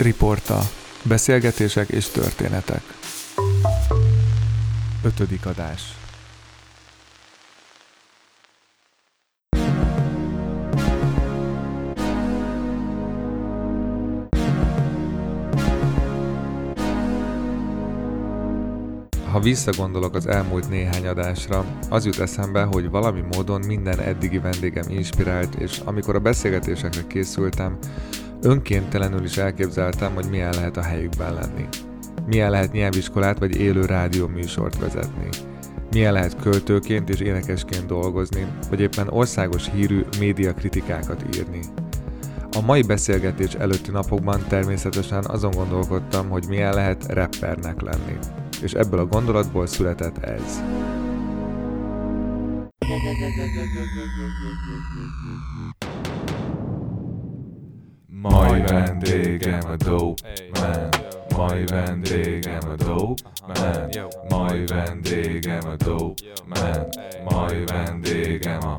Riporta. Beszélgetések és történetek. Ötödik adás. Ha visszagondolok az elmúlt néhány adásra, az jut eszembe, hogy valami módon minden eddigi vendégem inspirált, és amikor a beszélgetésekre készültem, önkéntelenül is elképzeltem, hogy milyen lehet a helyükben lenni. Milyen lehet nyelviskolát vagy élő rádió műsort vezetni. Milyen lehet költőként és énekesként dolgozni, vagy éppen országos hírű médiakritikákat írni. A mai beszélgetés előtti napokban természetesen azon gondolkodtam, hogy milyen lehet rappernek lenni. És ebből a gondolatból született ez. Mai vendégem a dope man. Mai vendégem a dope man. Mai vendégem a dope man. Mai vendégem a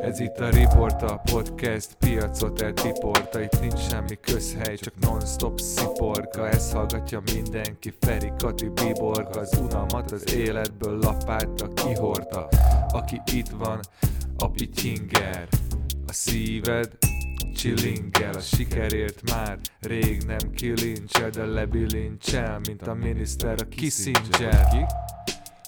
ez itt a Report, a podcast, piacot eltiporta. Itt nincs semmi közhely, csak non-stop sziporka. Ez hallgatja mindenki, Feri, Kati, Biborka Az unalmat az életből lapálta, kihorta. Aki itt van, a pityinger A szíved Csillingel a sikerért már Rég nem kilincsel, de lebilincsel Mint a miniszter a Kissinger Ki?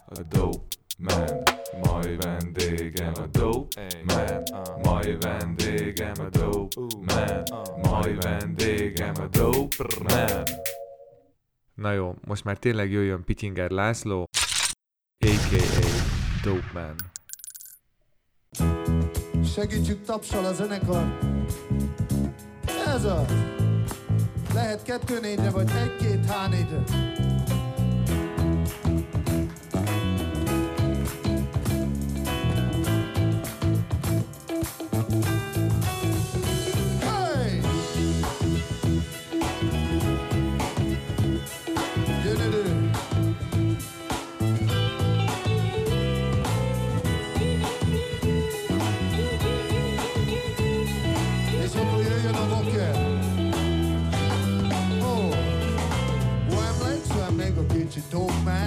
A dope man Mai vendégem a dope man Mai vendégem a dope man Mai vendégem a dope man Na jó, most már tényleg jöjjön Pityinger László, a.k.a. Dope Man. Segítsük tapsal a zenekar. Ez az. Lehet kettő négyre, vagy egy-két h négyre.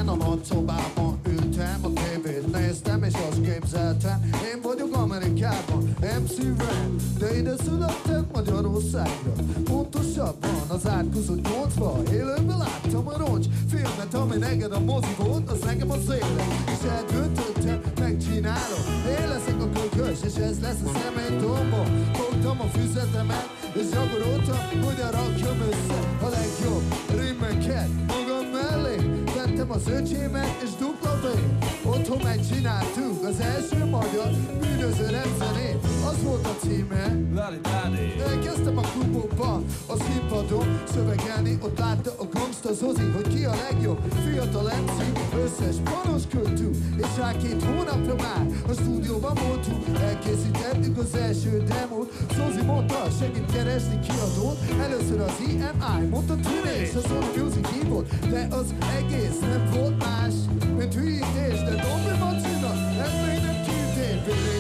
Dogman, a nagy ültem, a tévét néztem, és azt képzeltem, én vagyok Amerikában, MC Ren, de ide születtem Magyarországra. Pontosabban az átkozott nyolcba, élőben láttam a roncs filmet, ami neked a mozi volt, az nekem az élet. És eldöntöttem, megcsinálom, én leszek a kökös, és ez lesz a személytomba. Fogtam a füzetemet, és gyakoroltam, hogy a rakjam össze a legjobb mellé. Tettem az öcsémet, és dupla V. Otthon megcsináltuk az első magyar bűnöző rendszerét. Az volt a címe. Elkezdtem a klubokba, a színpadon szövegelni, ott látta a gangsta Zozi, hogy ki a legjobb. Fiatal MC, összes panos költünk, és rá két hónapra már a stúdióban voltunk, elkészítettük az első demót, Zozi mondta, segít keresni kiadót, először az EMI, mondta tűnés, a Sony Music hívott, de az egész nem volt más, mint hülyítés, de Dobby Macina, ez még nem kiütés, Pirít a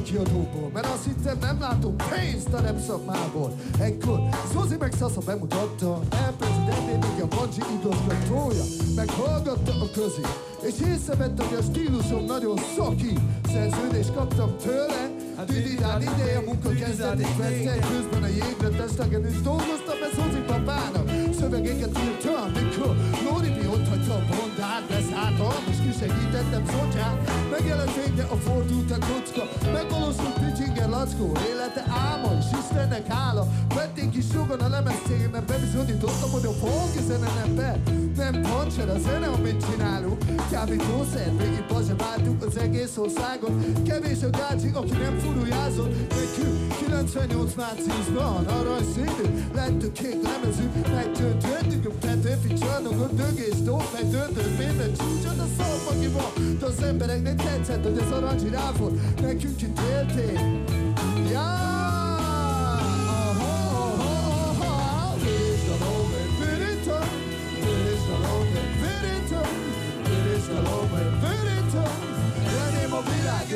a kiadóból, mert azt hittem nem látom pénzt a rap szakmából. Ekkor Zozi meg Sasa bemutatta, elprezidentének a Bancsi igazgatója. Meghallgatta a közi, és észrevette, hogy a stílusom nagyon szaki. Szerződést kaptam tőle, Dididán ideje a munka kezdetét vette, közben a jégre testegen is dolgoztam, ez Zozi papának. Szövegeket írtam, mikor Lóri mi ott hagyta a bondát, beszálltam, és kisegítettem Zotyát. Megjelent végre a fordult a kocka, megvalósult Pityinger Lackó, élete álma, és Istennek hála. Vették is jogon a lemez cégben, bebizonyítottam, hogy a folk zene nem be, nem pancser a zene, amit csinálunk. Kábítószer, végig bazsabáltuk az egész országot. Kevés a gácsi, aki nem furujázott. Nekünk 98 márciusban aranyszínű lett a kék lemezünk. Megtöltöttük a Petőfi csarnokot, dögés, tóp, megtöltött minden csúcsot a szombagiban. De az embereknek tetszett, hogy az arany zsiráf volt, nekünk itt élték.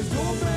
Megalapítottam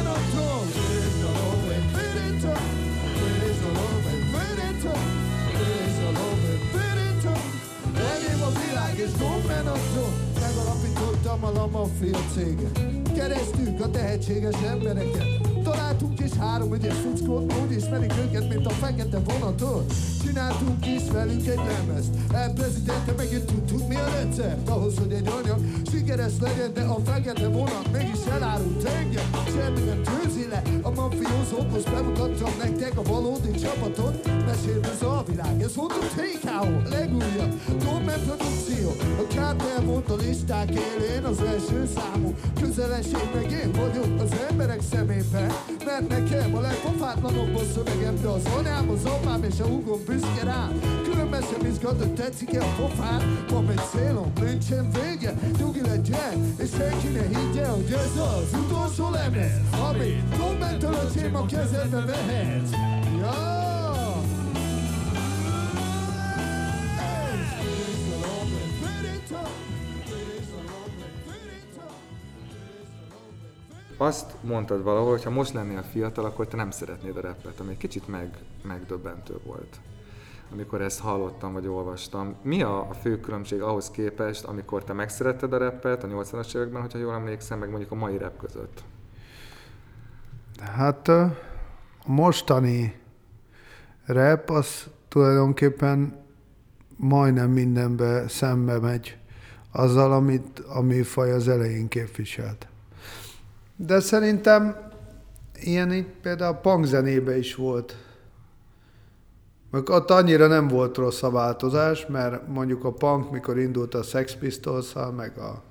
céget Keresztük a tehetséges embereket Találtunk is három ügyes fickót, úgy ismerik őket, mint a fekete vonatot. Csináltunk is velük egy lemezt. El prezidente megint tudtuk mi a recept. Ahhoz, hogy egy anyag sikeres legyen, de a fekete vonat mégis elárult engem. Semmi nem le a mafiózók, most bemutattam nektek a valódi csapatot. Mesélve a világ, ez volt a TKO, legújabb. Dorman produkció, a kártel mondta listák élén az első számú. Közelesség meg én vagyok az emberek szemében. Mert nekem a legpofátlanabb a szövegem De az anyám, az apám és a húgom büszke rám Különben sem izgat, hogy tetszik-e a pofám Van egy célom, nincsen vége. Nyugi legyen, és senki ne higgye Hogy ez az utolsó lemez Amit Domentől a a kezedbe vehetsz. Ja! azt mondtad valahol, hogy ha most lennél fiatal, akkor te nem szeretnéd a rappet, ami egy kicsit meg, megdöbbentő volt amikor ezt hallottam vagy olvastam. Mi a, a fő különbség ahhoz képest, amikor te megszeretted a rappet a 80-as években, hogyha jól emlékszem, meg mondjuk a mai rap között? Hát a mostani rap az tulajdonképpen majdnem mindenbe szembe megy azzal, amit a műfaj az elején képviselt. De szerintem ilyen itt például a punk zenébe is volt. Ott annyira nem volt rossz a változás, mert mondjuk a punk, mikor indult a Sex pistols meg a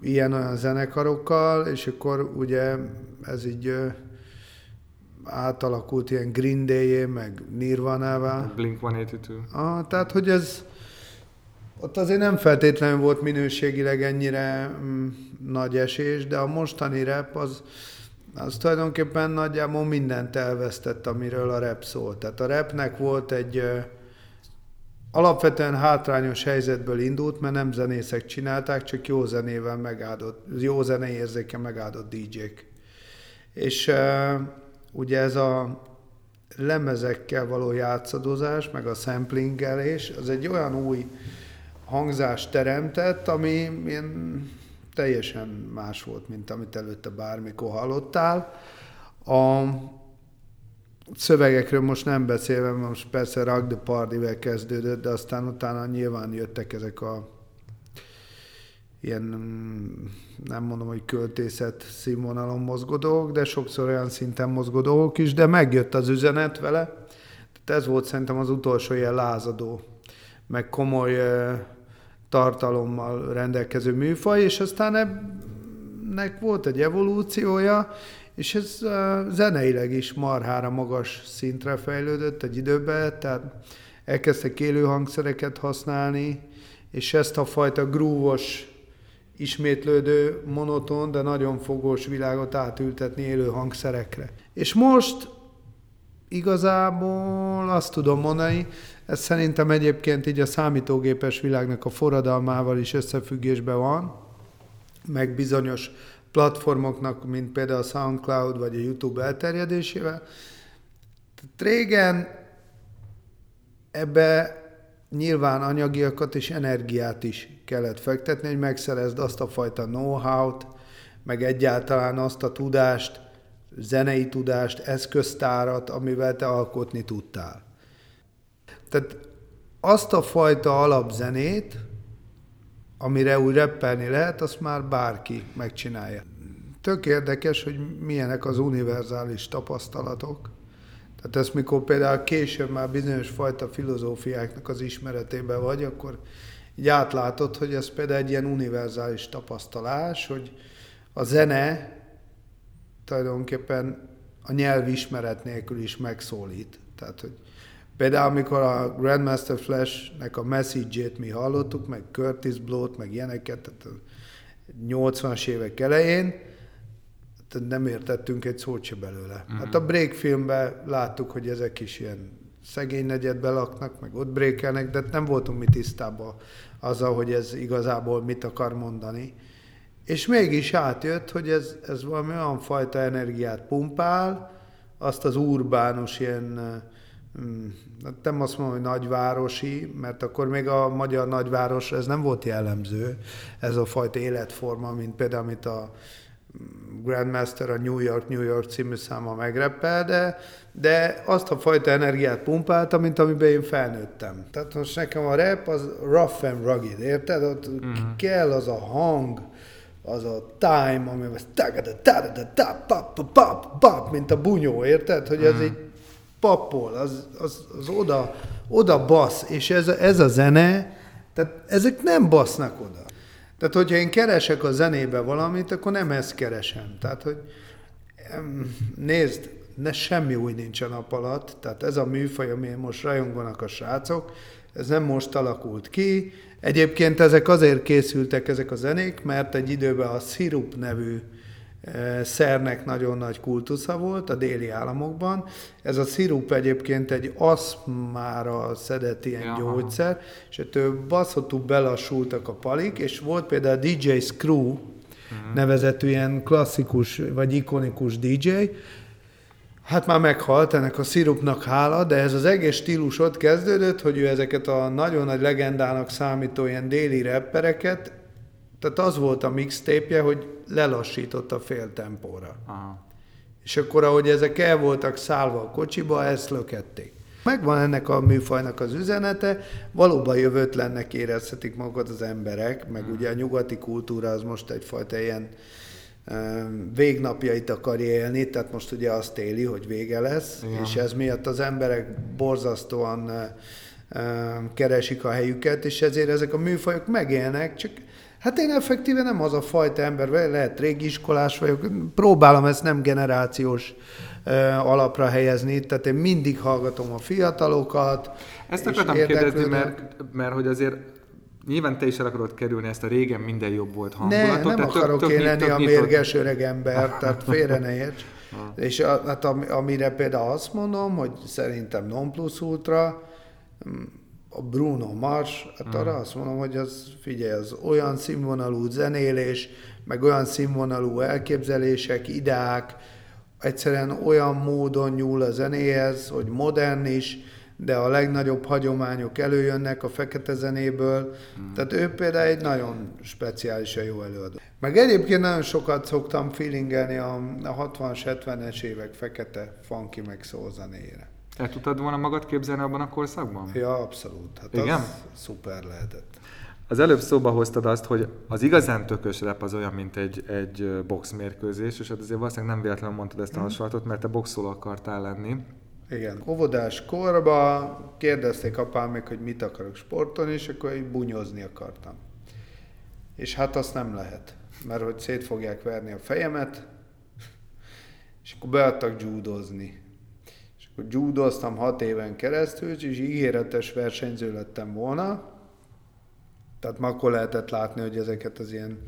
ilyen-olyan zenekarokkal, és akkor ugye ez így átalakult ilyen Green day meg Nirvana-vá. Blink-182. Ah, tehát, hogy ez ott azért nem feltétlenül volt minőségileg ennyire mm, nagy esés, de a mostani rep az, az tulajdonképpen nagyjából mindent elvesztett, amiről a rep szólt. Tehát a repnek volt egy alapvetően hátrányos helyzetből indult, mert nem zenészek csinálták, csak jó zenével megáldott, jó zenei érzéke megáldott DJ-k. És ugye ez a lemezekkel való játszadozás, meg a samplingelés, az egy olyan új hangzást teremtett, ami ilyen teljesen más volt, mint amit előtte bármikor hallottál. A szövegekről most nem beszélve, most persze Rock the party kezdődött, de aztán utána nyilván jöttek ezek a ilyen, nem mondom, hogy költészet színvonalon mozgó de sokszor olyan szinten mozgó is, de megjött az üzenet vele. Tehát ez volt szerintem az utolsó ilyen lázadó, meg komoly tartalommal rendelkező műfaj, és aztán ennek volt egy evolúciója, és ez zeneileg is marhára magas szintre fejlődött egy időben, tehát elkezdtek élő hangszereket használni, és ezt a fajta grúvos, ismétlődő, monoton, de nagyon fogós világot átültetni élő hangszerekre. És most igazából azt tudom mondani, ez szerintem egyébként így a számítógépes világnak a forradalmával is összefüggésben van, meg bizonyos platformoknak, mint például a SoundCloud vagy a YouTube elterjedésével. Tehát régen ebbe nyilván anyagiakat és energiát is kellett fektetni, hogy megszerezd azt a fajta know-how-t, meg egyáltalán azt a tudást, zenei tudást, eszköztárat, amivel te alkotni tudtál. Tehát azt a fajta alapzenét, amire úgy reppelni lehet, azt már bárki megcsinálja. Tök érdekes, hogy milyenek az univerzális tapasztalatok. Tehát ezt mikor például később már bizonyos fajta filozófiáknak az ismeretében vagy, akkor így átlátod, hogy ez például egy ilyen univerzális tapasztalás, hogy a zene tulajdonképpen a nyelv ismeret nélkül is megszólít. Tehát, hogy például amikor a Grandmaster Flash-nek a message-ét mi hallottuk, meg Curtis Blow-t, meg ilyeneket, tehát a 80-as évek elején, tehát nem értettünk egy szót se belőle. Mm. Hát a break filmben láttuk, hogy ezek is ilyen szegény negyedbe laknak, meg ott brékelnek, de nem voltunk mi tisztában azzal, hogy ez igazából mit akar mondani. És mégis átjött, hogy ez, ez valami olyan fajta energiát pumpál, azt az urbánus ilyen, nem azt mondom, hogy nagyvárosi, mert akkor még a magyar nagyváros ez nem volt jellemző, ez a fajta életforma, mint például, amit a Grandmaster a New York, New York című száma megreppel, de, de azt a fajta energiát pumpálta, mint amiben én felnőttem. Tehát most nekem a rap az rough and rugged, érted? Ott mm. kell az a hang, az a time, ami az mint a bunyó, érted? Hogy ez mm. egy papol, az, az, az oda, oda basz, és ez, ez a zene, tehát ezek nem basznak oda. Tehát, hogyha én keresek a zenébe valamit, akkor nem ezt keresem. Tehát, hogy nézd, ne semmi új nincs a nap alatt, tehát ez a műfaj, amilyen most rajonganak a srácok, ez nem most alakult ki. Egyébként ezek azért készültek ezek a zenék, mert egy időben a Sirup nevű szernek nagyon nagy kultusza volt a déli államokban. Ez a szirup egyébként egy aszmára szedett ilyen Jaha. gyógyszer, és ettől baszottul belassultak a palik, és volt például a DJ Screw, uh-huh. nevezetű ilyen klasszikus vagy ikonikus DJ, Hát már meghalt ennek a szirupnak hála, de ez az egész stílus ott kezdődött, hogy ő ezeket a nagyon nagy legendának számító ilyen déli rappereket tehát az volt a mixtape hogy lelassított a fél tempóra. Aha. És akkor, ahogy ezek el voltak szállva a kocsiba, ezt lökették. Megvan ennek a műfajnak az üzenete, valóban jövőtlennek érezhetik magukat az emberek, meg hmm. ugye a nyugati kultúra az most egyfajta ilyen végnapjait akarja élni, tehát most ugye azt éli, hogy vége lesz, Igen. és ez miatt az emberek borzasztóan keresik a helyüket, és ezért ezek a műfajok megélnek, csak Hát én effektíve nem az a fajta ember, lehet régi iskolás vagyok, próbálom ezt nem generációs alapra helyezni, tehát én mindig hallgatom a fiatalokat. Ezt akartam kérdezni, mert, mert hogy azért Nyilván te is el akarod kerülni ezt a régen minden jobb volt hangulatot. Ne, nem akarok tök, én lenni a mérges öreg ember, tehát félre ne érts. És a, hát amire például azt mondom, hogy szerintem non plus ultra, a Bruno Mars, hát arra mm. azt mondom, hogy az, figyelj, az olyan színvonalú zenélés, meg olyan színvonalú elképzelések, ideák, egyszerűen olyan módon nyúl a zenéhez, hogy modern is, de a legnagyobb hagyományok előjönnek a fekete zenéből. Mm. Tehát ő például egy nagyon speciálisan jó előadó. Meg egyébként nagyon sokat szoktam feelingelni a, a 60-as, 70-es évek fekete funky meg szó zenéjére. El tudtad volna magad képzelni abban a korszakban? Ja, abszolút. Hát Igen? Az szuper lehetett. Az előbb szóba hoztad azt, hogy az igazán tökös rep az olyan, mint egy, egy boxmérkőzés, és hát azért valószínűleg nem véletlenül mondtad ezt a mhm. hasonlatot, mert te boxoló akartál lenni. Igen. Óvodás korba kérdezték apám meg, hogy mit akarok sporton, és akkor így bunyozni akartam. És hát azt nem lehet, mert hogy szét fogják verni a fejemet, és akkor beadtak judozni hogy judoztam hat éven keresztül, és ígéretes versenyző lettem volna. Tehát ma akkor lehetett látni, hogy ezeket az ilyen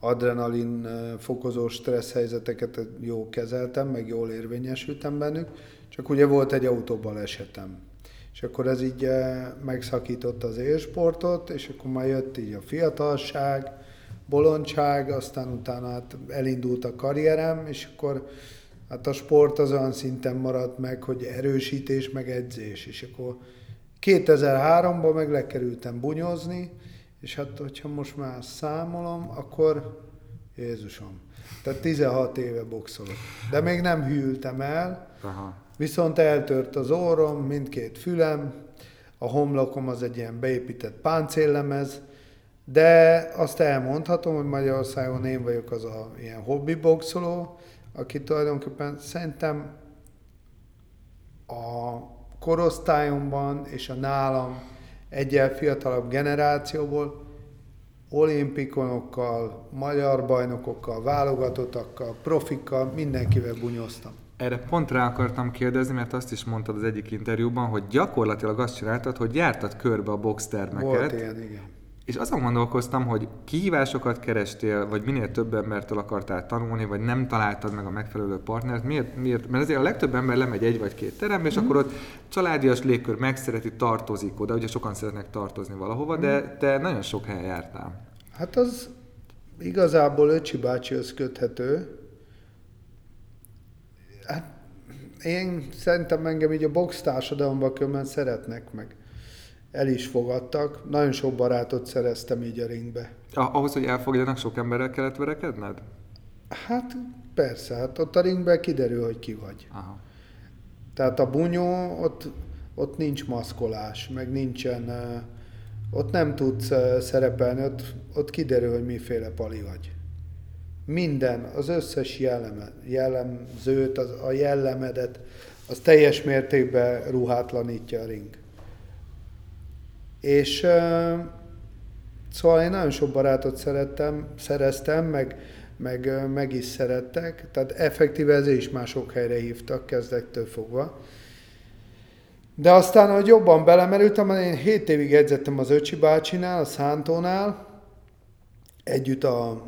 adrenalin fokozó stressz helyzeteket jó kezeltem, meg jól érvényesültem bennük, csak ugye volt egy autóbal esetem. És akkor ez így megszakította az élsportot, és akkor már jött így a fiatalság, bolondság, aztán utána hát elindult a karrierem, és akkor hát a sport az olyan szinten maradt meg, hogy erősítés, meg edzés. És akkor 2003-ban meg lekerültem bunyozni, és hát, hogyha most már számolom, akkor Jézusom. Tehát 16 éve boxolok. De még nem hűltem el, Aha. viszont eltört az orrom, mindkét fülem, a homlokom az egy ilyen beépített páncéllemez, de azt elmondhatom, hogy Magyarországon én vagyok az a ilyen hobbi boxoló, aki tulajdonképpen szerintem a korosztályomban és a nálam egyel fiatalabb generációból olimpikonokkal, magyar bajnokokkal, válogatottakkal, profikkal, mindenkivel bunyoztam. Erre pont rá akartam kérdezni, mert azt is mondtad az egyik interjúban, hogy gyakorlatilag azt csináltad, hogy jártad körbe a boxtermeket. Volt ilyen, igen. És azon gondolkoztam, hogy kihívásokat kerestél, vagy minél több embertől akartál tanulni, vagy nem találtad meg a megfelelő partnert. Miért? miért? Mert azért a legtöbb ember lemegy egy vagy két terembe, és mm. akkor ott családias légkör megszereti, tartozik oda. Ugye sokan szeretnek tartozni valahova, de te nagyon sok helyen jártál. Hát az igazából Öcsi bácsihoz köthető. Hát én szerintem engem így a box társadalomban különben szeretnek meg. El is fogadtak. Nagyon sok barátot szereztem így a ringbe. Ah, ahhoz, hogy elfogadjanak, sok emberrel kellett verekedned? Hát persze, hát ott a ringben kiderül, hogy ki vagy. Aha. Tehát a bunyó, ott, ott nincs maszkolás, meg nincsen, ott nem tudsz szerepelni, ott, ott kiderül, hogy miféle pali vagy. Minden, az összes jelleme, jellemzőt, az, a jellemedet, az teljes mértékben ruhátlanítja a ring. És uh, szóval én nagyon sok barátot szerettem, szereztem, meg, meg, meg is szerettek, tehát effektíve ezért is mások helyre hívtak kezdettől fogva. De aztán, hogy jobban belemerültem, én 7 évig edzettem az Öcsi bácsinál, a Szántónál, együtt a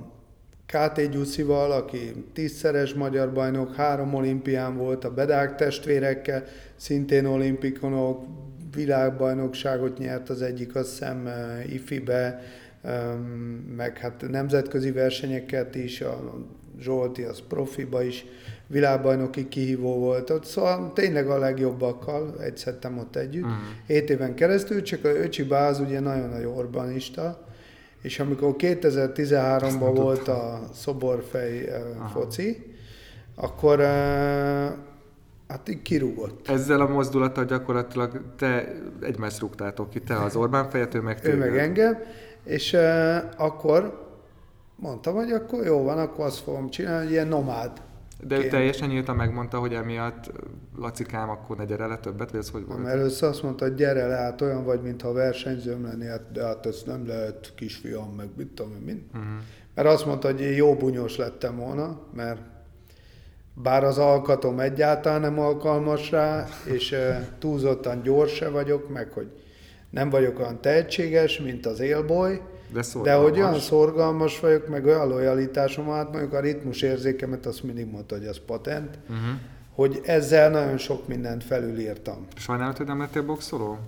KT Gyuszival, aki tízszeres magyar bajnok, három olimpián volt, a Bedák testvérekkel, szintén olimpikonok, világbajnokságot nyert az egyik, azt hiszem IFI-be, meg hát nemzetközi versenyeket is, a Zsolti az profiba is világbajnoki kihívó volt ott, szóval tényleg a legjobbakkal egyszertem ott együtt. Uh-huh. Hét éven keresztül, csak a Öcsi Báz ugye nagyon nagy urbanista, és amikor 2013-ban volt a szoborfej uh, foci, akkor uh, hát így kirúgott. Ezzel a mozdulattal gyakorlatilag te egymást rúgtátok ki, te az Orbán fejet, ő meg Ő meg engem, és uh, akkor mondtam, hogy akkor jó van, akkor azt fogom csinálni, hogy ilyen nomád de ő teljesen nyíltan megmondta, hogy emiatt Lacikám, akkor ne gyere le többet, vagy ez hogy volt? Először azt mondta, hogy gyere le, hát olyan vagy, mintha versenyzőm lenni, hát, de hát ezt nem lehet kisfiam, meg mit tudom én, Uh-huh. Mert azt mondta, hogy én jó bunyós lettem volna, mert bár az alkatom egyáltalán nem alkalmas rá, és túlzottan gyors se vagyok, meg hogy nem vagyok olyan tehetséges, mint az élboly, de, De hogy olyan szorgalmas vagyok, meg olyan lojalitásom, hát mondjuk a ritmus érzékemet azt mindig mondta, hogy az patent, uh-huh. hogy ezzel nagyon sok mindent felülírtam. Sajnálod, hogy nem lettél boxoló?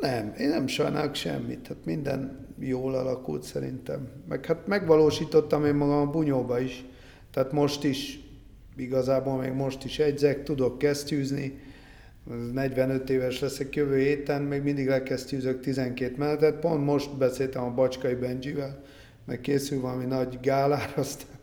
Nem, én nem sajnálok semmit. Hát minden jól alakult szerintem. Meg hát megvalósítottam én magam a bunyóba is. Tehát most is, igazából még most is egyzek, tudok kesztyűzni, 45 éves leszek jövő héten, még mindig lekezdtűzök 12 menetet. Pont most beszéltem a Bacskai Benjivel, meg készül valami nagy gálára, aztán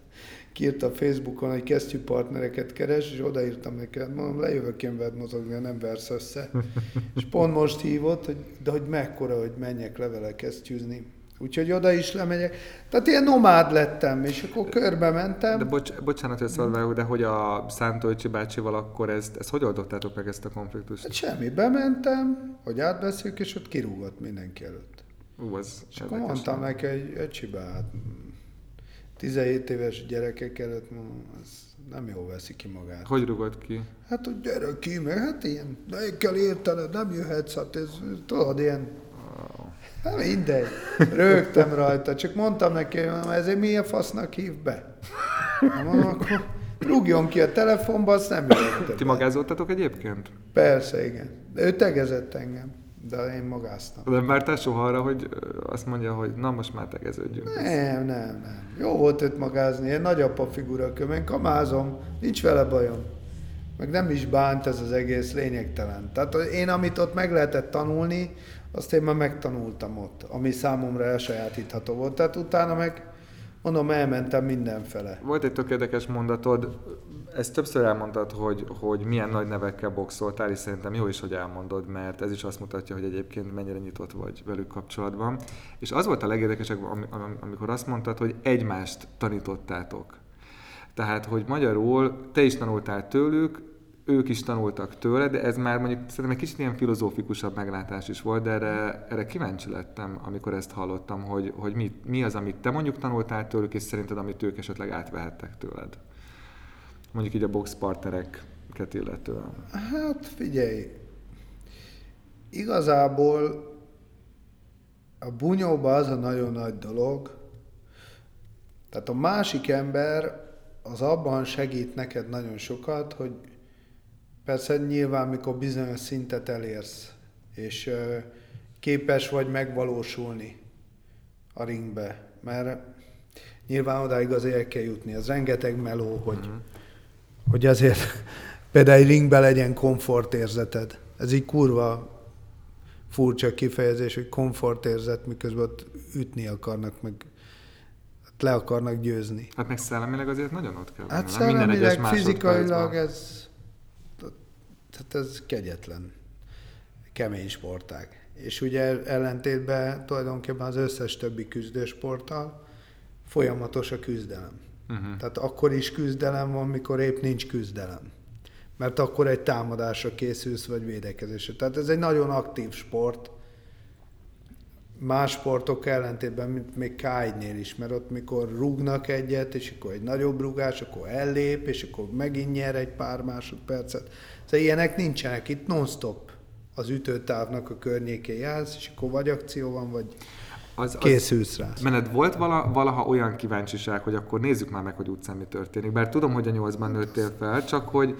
kiírta a Facebookon, hogy kesztyűpartnereket keres, és odaírtam neki, hát mondom, lejövök én veled mozogni, nem versz össze. és pont most hívott, hogy, de hogy mekkora, hogy menjek levele kesztyűzni. Úgyhogy oda is lemegyek. Tehát ilyen nomád lettem, és akkor körbe mentem. De bocs, bocsánat, hogy szóval de hogy a Szántolcsi bácsival akkor ezt, ezt hogy oldottátok meg ezt a konfliktust? Hát semmi, bementem, hogy átbeszéljük, és ott kirúgott mindenki előtt. Ú, az és akkor mondtam neki, hogy öcsibe, hát 17 éves gyerekek előtt, ez nem jól veszi ki magát. Hogy rugott ki? Hát, hogy gyere ki, meg hát ilyen, de kell értened, nem jöhetsz, hát ez, tudod, ilyen Hát mindegy. Rögtem rajta, csak mondtam neki, hogy ezért mi a fasznak hív be? Mondom, akkor rúgjon ki a telefonba, azt nem jöttem. Ti magázoltatok egyébként? Persze, igen. Ő tegezett engem, de én magáztam. De nem vártál soha arra, hogy azt mondja, hogy na most már tegeződjünk? Nem, nem, nem. Jó volt őt magázni, én nagyapa figura én kamázom, nincs vele bajom. Meg nem is bánt ez az egész lényegtelen. Tehát én, amit ott meg lehetett tanulni, azt én már megtanultam ott, ami számomra elsajátítható volt. Tehát utána meg, mondom, elmentem mindenfele. Volt egy tök érdekes mondatod, ezt többször elmondtad, hogy, hogy milyen nagy nevekkel boxoltál, és szerintem jó is, hogy elmondod, mert ez is azt mutatja, hogy egyébként mennyire nyitott vagy velük kapcsolatban. És az volt a legérdekesebb, amikor azt mondtad, hogy egymást tanítottátok. Tehát, hogy magyarul te is tanultál tőlük, ők is tanultak tőle, de ez már mondjuk szerintem egy kicsit ilyen filozófikusabb meglátás is volt, de erre, erre kíváncsi lettem, amikor ezt hallottam, hogy, hogy mi, mi az, amit te mondjuk tanultál tőlük, és szerinted, amit ők esetleg átvehettek tőled. Mondjuk így a box partnereket illetően. Hát figyelj, igazából a bunyóban az a nagyon nagy dolog, tehát a másik ember az abban segít neked nagyon sokat, hogy persze nyilván, mikor bizonyos szintet elérsz, és képes vagy megvalósulni a ringbe, mert nyilván odáig azért el kell jutni, az rengeteg meló, hogy, uh-huh. hogy azért például egy ringbe legyen komfortérzeted. Ez így kurva furcsa kifejezés, hogy komfortérzet, miközben ott ütni akarnak, meg le akarnak győzni. Hát meg szellemileg azért nagyon ott kell Hát lenni, nem? Minden egyes szellemileg, fizikailag ez, tehát ez kegyetlen, kemény sportág. És ugye ellentétben tulajdonképpen az összes többi küzdősporttal folyamatos a küzdelem. Uh-huh. Tehát akkor is küzdelem van, mikor épp nincs küzdelem. Mert akkor egy támadásra készülsz, vagy védekezésre. Tehát ez egy nagyon aktív sport. Más sportok ellentétben, mint még K1-nél is, mert ott mikor rúgnak egyet, és akkor egy nagyobb rúgás, akkor ellép, és akkor megint nyer egy pár másodpercet. Szóval ilyenek nincsenek itt non-stop az ütőtávnak a környékén jársz, és akkor vagy akció van, vagy Az, az, készülsz rá. Benned volt vala, valaha olyan kíváncsiság, hogy akkor nézzük már meg, hogy utcán mi történik. Bár tudom, hogy a nyolcban nőttél fel, csak hogy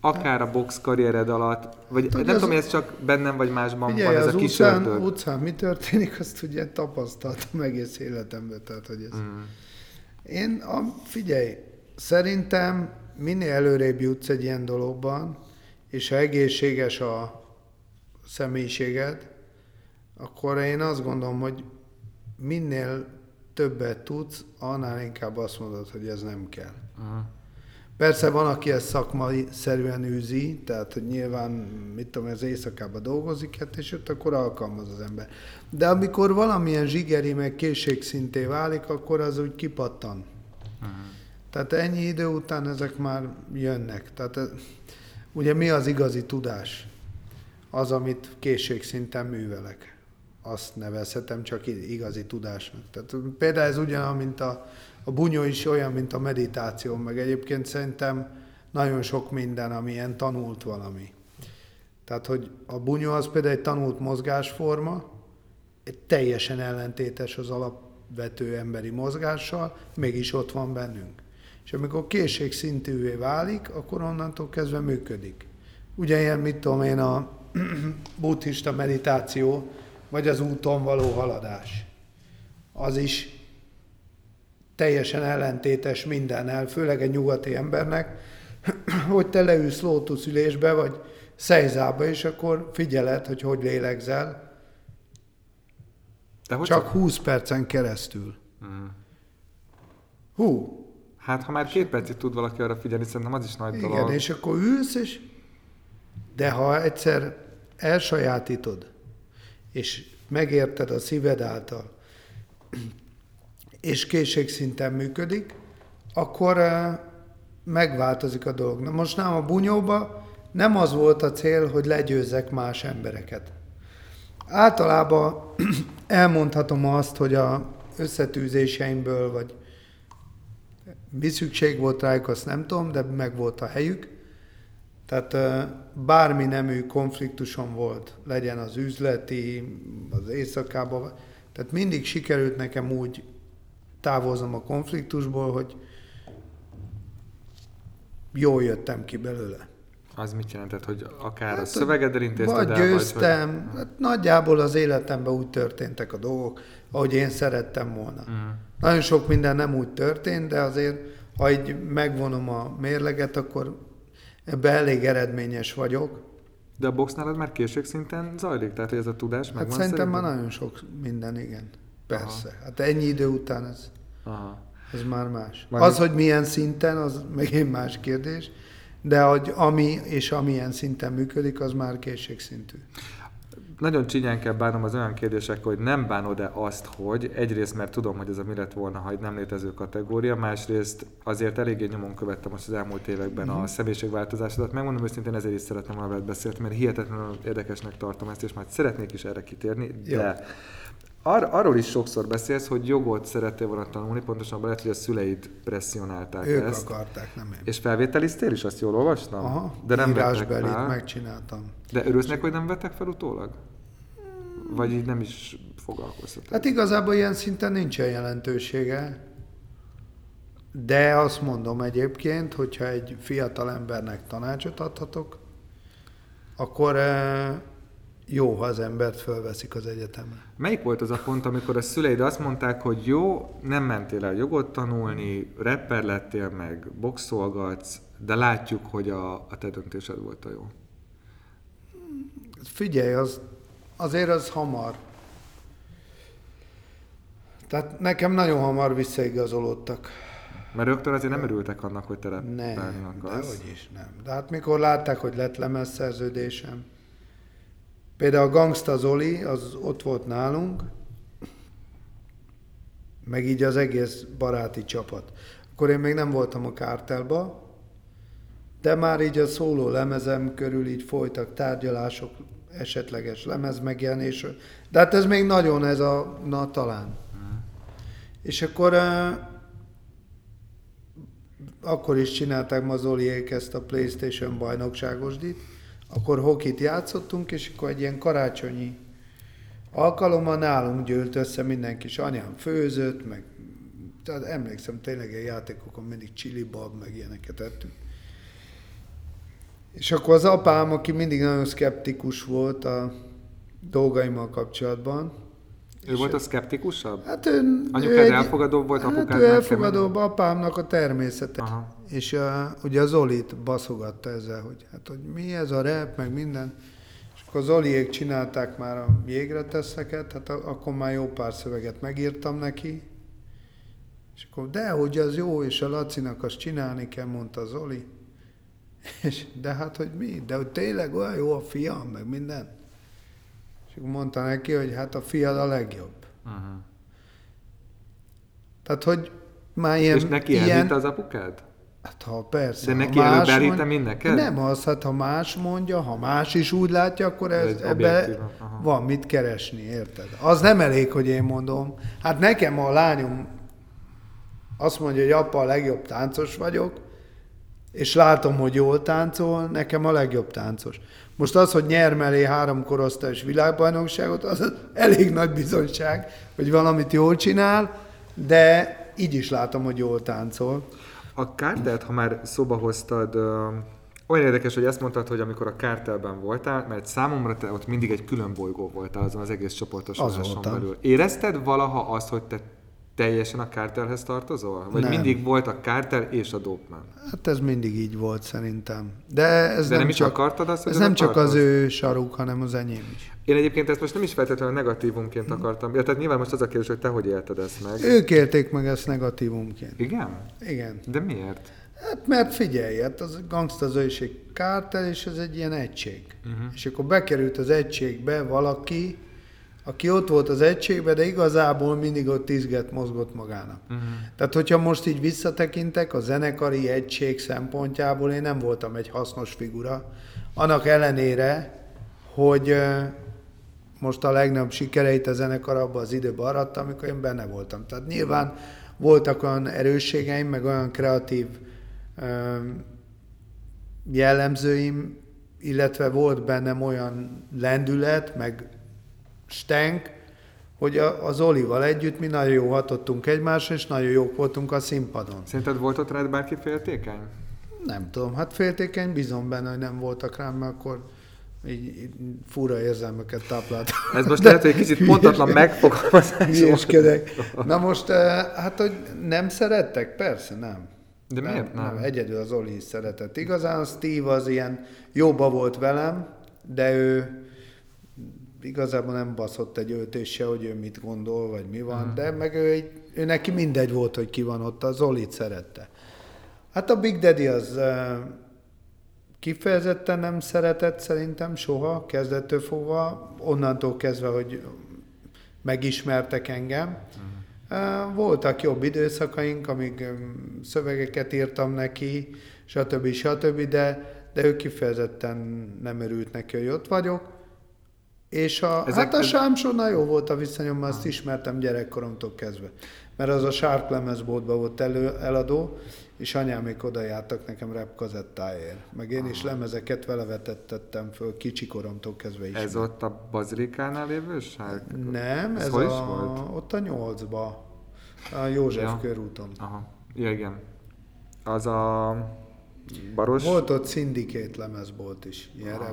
akár a box karriered alatt, vagy Tudja, nem az- tudom, ez csak bennem vagy másban Figyelj, van ez az a kis utcán, ördög. utcán mi történik, azt ugye tapasztaltam egész életemben. Tehát, hogy ez... Mm. Én, a, figyelj, szerintem minél előrébb jutsz egy ilyen dologban, és ha egészséges a személyiséged, akkor én azt gondolom, hogy minél többet tudsz, annál inkább azt mondod, hogy ez nem kell. Aha. Persze van, aki ezt szakmai szerűen űzi, tehát hogy nyilván, mit tudom, az éjszakában dolgozik, hát és ott akkor alkalmaz az ember. De amikor valamilyen zsigeri meg készségszinté válik, akkor az úgy kipattan. Tehát ennyi idő után ezek már jönnek. Tehát ez- ugye mi az igazi tudás? Az, amit készségszinten művelek. Azt nevezhetem csak igazi tudásnak. Tehát például ez ugyanaz, mint a, a bunyó is olyan, mint a meditáció, meg egyébként szerintem nagyon sok minden, ami ilyen tanult valami. Tehát, hogy a bunyó az például egy tanult mozgásforma, egy teljesen ellentétes az alapvető emberi mozgással, mégis ott van bennünk. És amikor készségszintűvé válik, akkor onnantól kezdve működik. Ugyanilyen, mit tudom én, a buddhista meditáció, vagy az úton való haladás. Az is teljesen ellentétes mindennel, főleg egy nyugati embernek, hogy te leülsz lótuszülésbe, vagy szejzába, és akkor figyeled, hogy hogy lélegzel, De hogy csak 20 percen keresztül. Mm. Hú, Hát, ha már két percig tud valaki arra figyelni, szerintem az is nagy igen, dolog. és akkor ülsz, és de ha egyszer elsajátítod, és megérted a szíved által, és készségszinten működik, akkor eh, megváltozik a dolog. Na most nem a bunyóba nem az volt a cél, hogy legyőzzek más embereket. Általában elmondhatom azt, hogy a összetűzéseimből, vagy mi szükség volt rájuk, azt nem tudom, de meg volt a helyük. Tehát ö, bármi nemű konfliktusom volt, legyen az üzleti, az éjszakában, tehát mindig sikerült nekem úgy távoznom a konfliktusból, hogy jól jöttem ki belőle. Az mit jelentett, hogy akár a Hát, szövegedre intézted Vagy el, győztem, hát nagyjából az életemben úgy történtek a dolgok, ahogy én szerettem volna. Vagy... Mm. Nagyon sok minden nem úgy történt, de azért, ha így megvonom a mérleget, akkor ebbe elég eredményes vagyok. De a box nálad már készségszinten zajlik? Tehát, hogy ez a tudás Hát megvan szerintem már szerinted? nagyon sok minden, igen. Persze. Hát ennyi idő után ez, Aha. ez már más. Majd- Az, hogy milyen szinten, az megint más kérdés, de hogy ami és amilyen szinten működik, az már készségszintű. Nagyon csinyán kell bánnom az olyan kérdések, hogy nem bánod-e azt, hogy egyrészt, mert tudom, hogy ez a mi lett volna, ha egy nem létező kategória, másrészt azért eléggé nyomon követtem most az elmúlt években Mhm. a személyiségváltozásodat. Megmondom őszintén, ezért is szeretném volna veled beszélni, mert hihetetlenül érdekesnek tartom ezt, és majd szeretnék is erre kitérni, Jó. Ar- arról is sokszor beszélsz, hogy jogot szerettél volna tanulni, pontosan lehet, hogy a szüleid presszionálták Ők ezt. akarták, nem én. És felvételiztél is, azt jól olvastam? Aha, de nem írásbelit megcsináltam. De örülsz neki, hogy nem vettek fel utólag? Vagy így nem is foglalkoztat? Hát igazából ilyen szinten nincsen jelentősége. De azt mondom egyébként, hogyha egy fiatal embernek tanácsot adhatok, akkor eh, jó, ha az embert fölveszik az egyetemre. Melyik volt az a pont, amikor a szüleid azt mondták, hogy jó, nem mentél el jogot tanulni, rapper lettél meg, boxolgatsz, de látjuk, hogy a, a te döntésed volt a jó. Figyelj, az, azért az hamar. Tehát nekem nagyon hamar visszaigazolódtak. Mert rögtön azért nem örültek annak, hogy te Nem, rappelni de akarsz. hogy is nem. De hát mikor látták, hogy lett lemezszerződésem, például a Gangsta Zoli, az ott volt nálunk, meg így az egész baráti csapat. Akkor én még nem voltam a kártelba, de már így a szóló lemezem körül így folytak tárgyalások, esetleges lemez megjelenés. De hát ez még nagyon ez a, na talán. És akkor eh, akkor is csinálták ma Zoliék ezt a Playstation bajnokságosdit, akkor hokit játszottunk, és akkor egy ilyen karácsonyi alkalommal nálunk gyűlt össze mindenki, és anyám főzött, meg tehát emlékszem tényleg a játékokon mindig chili bab, meg ilyeneket ettünk. És akkor az apám, aki mindig nagyon szkeptikus volt a dolgaimmal kapcsolatban, Ő volt a szkeptikusabb? Hát ő, Anyukád ő egy- elfogadóbb volt, hát apukád ő meg elfogadóbb, apámnak a természete. Aha. És uh, ugye a Zolit baszogatta ezzel, hogy hát hogy mi ez a rap, meg minden. És akkor Zoliék csinálták már a jégre teszeket, hát a- akkor már jó pár szöveget megírtam neki. És akkor, de hogy az jó, és a Lacinak azt csinálni kell, mondta Zoli. És, de hát, hogy mi? De hogy tényleg olyan jó a fiam, meg minden. És mondta neki, hogy hát a fiad a legjobb. Uh-huh. Tehát, hogy már ilyen... És neki ilyen, az apukád? Hát ha persze. De ha neki előbb elhitte mond- mind neked? Nem az, hát ha más mondja, ha más is úgy látja, akkor ez, ebbe aha. van mit keresni, érted? Az nem elég, hogy én mondom. Hát nekem a lányom azt mondja, hogy apa a legjobb táncos vagyok, és látom, hogy jól táncol, nekem a legjobb táncos. Most az, hogy nyer mellé három korosztályos világbajnokságot, az elég nagy bizonyság, hogy valamit jól csinál, de így is látom, hogy jól táncol. A kártelt, ha már szóba hoztad, olyan érdekes, hogy ezt mondtad, hogy amikor a kártelben voltál, mert számomra te ott mindig egy külön bolygó voltál azon az egész csoportosuláson voltam. belül. Érezted valaha azt, hogy te teljesen a kártelhez tartozol? Vagy Nem. mindig volt a kártel és a dopman? Hát ez mindig így volt szerintem. De ez De nem, nem is csak, akartad azt, ez nem csak az tartozz? ő saruk, hanem az enyém is. Én egyébként ezt most nem is feltétlenül negatívumként akartam. Ja, tehát nyilván most az a kérdés, hogy te hogy élted ezt meg. Ők élték meg ezt negatívumként. Igen? Igen. De miért? Hát mert figyelj, hát az gangsta is egy kártel, és ez egy ilyen egység. Uh-huh. És akkor bekerült az egységbe valaki, aki ott volt az egységbe, de igazából mindig ott izget, mozgott magának. Uh-huh. Tehát, hogyha most így visszatekintek, a zenekari egység szempontjából én nem voltam egy hasznos figura. Annak ellenére, hogy most a legnagyobb sikereit a zenekar abban az időben aratta, amikor én benne voltam. Tehát nyilván voltak olyan erősségeim, meg olyan kreatív jellemzőim, illetve volt bennem olyan lendület, meg stenk, hogy a, az Olival együtt mi nagyon jó hatottunk egymásra, és nagyon jók voltunk a színpadon. Szerinted volt ott rád bárki féltékeny? Nem tudom, hát féltékeny, bízom benne, hogy nem voltak rám, mert akkor így, így fura érzelmeket táplált. Ez most lehet, hogy egy kicsit pontatlan megfogalmazás. Hülyeskedek. Na most, eh, hát, hogy nem szerettek? Persze, nem. De miért nem? Egyedül az Oli is szeretett. Igazán a Steve az ilyen jóba volt velem, de ő igazából nem baszott egy öltés se, hogy ő mit gondol, vagy mi van, de meg ő, egy, ő neki mindegy volt, hogy ki van ott, az Olit szerette. Hát a Big Daddy az kifejezetten nem szeretett szerintem soha, kezdettől fogva, onnantól kezdve, hogy megismertek engem. Uh, Voltak jobb időszakaink, amíg szövegeket írtam neki, stb. stb., de, de ő kifejezetten nem örült neki, hogy ott vagyok. És a, Ezek- hát a Sámsonnal jó volt a viszonyom, azt ismertem gyerekkoromtól kezdve. Mert az a Sharp lemezboltban volt elő, eladó, és anyámék oda jártak nekem rap kazettáért. Meg én is lemezeket vele vetettettem föl kicsikoromtól kezdve is. Ez ott a Bazirikánál lévő sárk? Nem, Ez ez, hol is a, volt? ott a nyolcba, a József Ja. körúton. Aha, ja, igen. Az a baros... Volt ott szindikét lemezbolt is, ilyen Ah.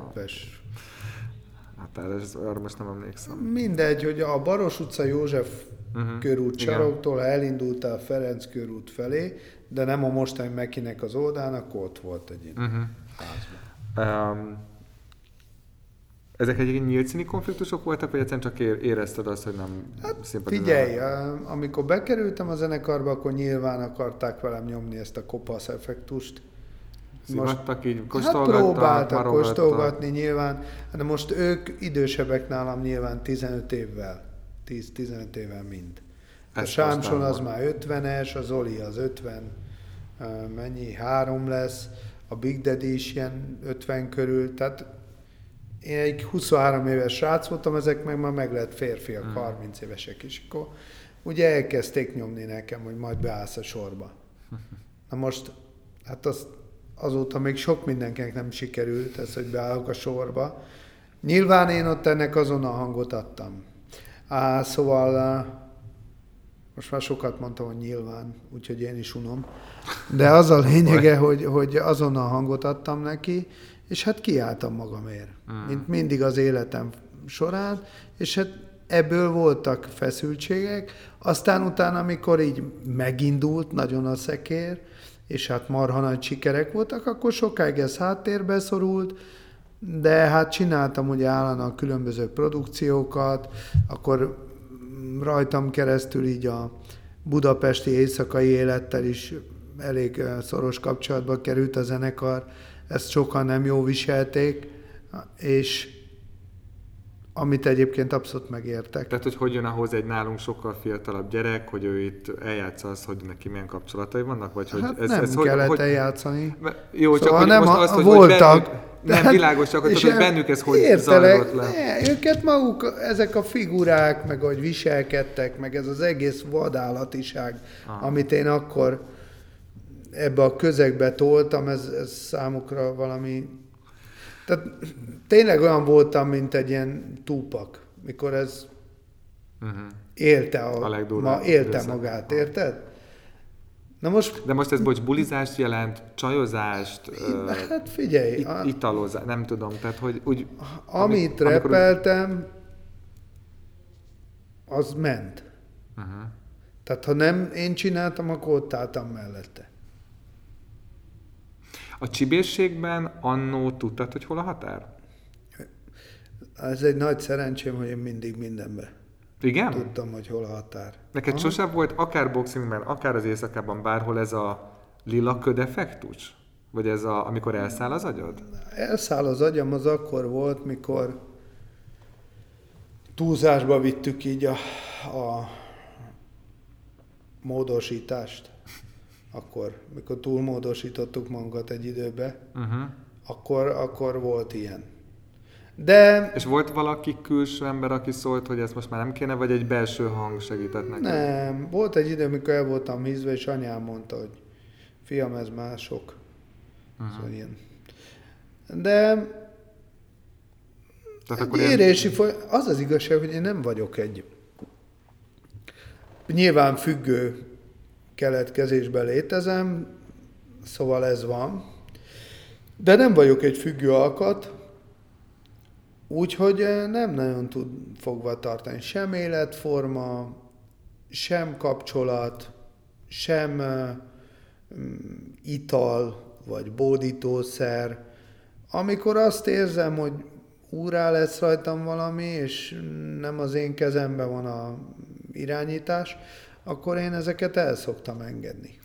Hát erre, arra most nem emlékszem. Mindegy, hogy a Baros utca József uh-huh. körút igen. saroktól ha elindultál Ferenc körút felé, de nem a mostani Mekinek az oldalán, akkor ott volt egy ilyen Uh-huh. házban. Um, ezek egyébként nyílt színi konfliktusok voltak, vagy egyszerűen csak ér- érezted azt, hogy nem hát, Figyelj, a- amikor bekerültem a zenekarba, akkor nyilván akarták velem nyomni ezt a kopasz effektust. Szivattak így, hát kóstolgattak, próbáltak marogattak. kóstolgatni nyilván, de most ők idősebbek nálam nyilván 15 évvel, 10-15 évvel mind. A Sámson az már 50-es, a Zoli az 50, ö, mennyi, három lesz, a Big Daddy is ilyen 50 körül, tehát én egy 23 éves srác voltam, ezek meg már meg lett férfiak, Hmm. 30 évesek is. Akkor ugye elkezdték nyomni nekem, hogy majd beállsz a sorba. Na most, hát az, azóta még sok mindenkinek nem sikerült ez, hogy beállok a sorba. Nyilván én ott ennek azon a hangot adtam. Á, szóval most már sokat mondtam, hogy nyilván, úgyhogy én is unom. De az a lényege, hogy, hogy azon a hangot adtam neki, és hát kiálltam magamért. Mm. Mint mindig az életem során, és hát ebből voltak feszültségek. Aztán utána, amikor így megindult nagyon a szekér, és hát marha nagy sikerek voltak, akkor sokáig ez háttérbe szorult, de hát csináltam ugye állandóan különböző produkciókat, akkor rajtam keresztül így a budapesti éjszakai élettel is elég eh, szoros kapcsolatba került a zenekar, ezt sokan nem jó viselték, és amit egyébként abszolút megértek. Tehát, hogy hogy jön ahhoz egy nálunk sokkal fiatalabb gyerek, hogy ő itt eljátsza azt, hogy neki milyen kapcsolatai vannak? Vagy hogy Hát ez, nem ez hogy, kellett hogy, eljátszani. Jó, csak Szóval hogy nem most a- azt, hogy, voltak. hogy bennük, nem világos, csak hogy, és hogy bennük ez hogy értelek, zajlott le. Ne, őket maguk, ezek a figurák, meg hogy viselkedtek, meg ez az egész vadállatiság, Ah. amit én akkor ebbe a közegbe toltam, ez, ez számukra valami... Tehát tényleg olyan voltam, mint egy ilyen túpak, mikor ez Uh-huh. élte, a, A ma élte időszak. magát, érted? Na most, De most ez, bocs, bulizást jelent, csajozást, hát figyelj, it, a- italozást, nem tudom, tehát hogy úgy... Amit amikor- repeltem, az ment. Uh-huh. Tehát ha nem én csináltam, akkor ott álltam mellette. A csibészségben annó tudtad, hogy hol a határ? Ez egy nagy szerencsém, hogy én mindig mindenben Igen? tudtam, hogy hol a határ. Neked Aha. sosem volt, akár boxingben, akár az éjszakában, bárhol ez a lila köd effektus? Vagy ez a, amikor elszáll az agyad? Elszáll az agyam, az akkor volt, mikor túlzásba vittük így a, a módosítást. Akkor, mikor túlmódosítottuk magunkat egy időbe, Uh-huh. akkor, akkor volt ilyen. De És volt valaki külső ember, aki szólt, hogy ezt most már nem kéne, vagy egy belső hang segített neked? Nem, volt egy idő, amikor el voltam hízve, és anyám mondta, hogy fiam, ez már sok. Uh-huh. Szóval ilyen. De Tehát akkor ilyen, érési foly... az az igazság, hogy én nem vagyok egy nyilván függő keletkezésben létezem, szóval ez van, de nem vagyok egy függő alkat, úgyhogy eh, nem nagyon tud fogva tartani sem életforma, sem kapcsolat, sem eh, mm, ital, vagy bódítószer. Amikor azt érzem, hogy úrá lesz rajtam valami, és nem az én kezemben van a irányítás, akkor én ezeket el szoktam engedni.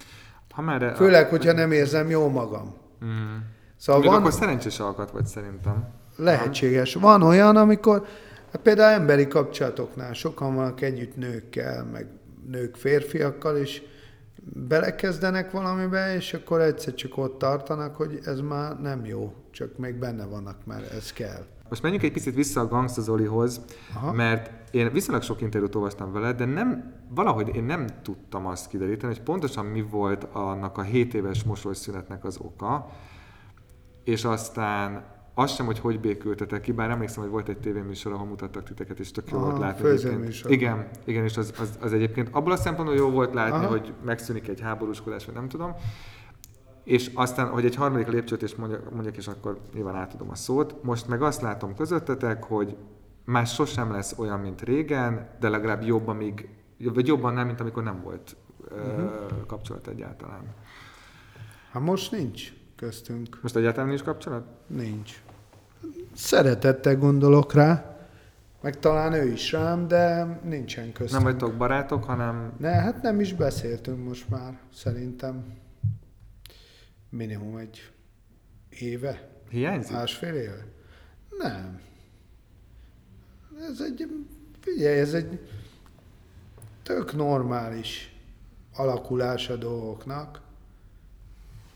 ha már... Főleg, hogyha nem érzem jól magam. Mm. Szóval Még van, akkor szerencsés alkat vagy szerintem. lehetséges. Van olyan, amikor hát például emberi kapcsolatoknál sokan vannak együtt nőkkel, meg nők férfiakkal, és belekezdenek valamibe, és akkor egyszer csak ott tartanak, hogy ez már nem jó, csak még benne vannak, mert ez kell. Most menjünk egy picit vissza a Gangsta Zolihoz, Aha. mert én viszonylag sok interjút olvastam vele, de nem, valahogy én nem tudtam azt kideríteni, hogy pontosan mi volt annak a 7 éves mosolyszünetnek az oka, és aztán azt sem, hogy hogy békültetek ki, bár emlékszem, hogy volt egy tévéműsor, ahol mutattak titeket, és tök jó Aha, volt látni. Igen, igen, és az, az, az, egyébként abból a szempontból jó volt látni, Aha. hogy megszűnik egy háborúskodás, vagy nem tudom. És aztán, hogy egy harmadik lépcsőt is mondjak, mondjak, és akkor nyilván átadom a szót. Most meg azt látom közöttetek, hogy már sosem lesz olyan, mint régen, de legalább jobb, amíg, vagy jobban nem, mint amikor nem volt uh-huh. kapcsolat egyáltalán. Hát most nincs köztünk. Most egyáltalán nincs kapcsolat? Nincs. Szeretettel gondolok rá, meg talán ő is rám, de nincsen köztünk. Nem vagytok barátok, hanem Ne, hát nem is beszéltünk most már, szerintem. Minimum egy éve, hiányzik? másfél éve. Nem. Ez egy, figyelj, ez egy tök normális alakulás a dolgoknak.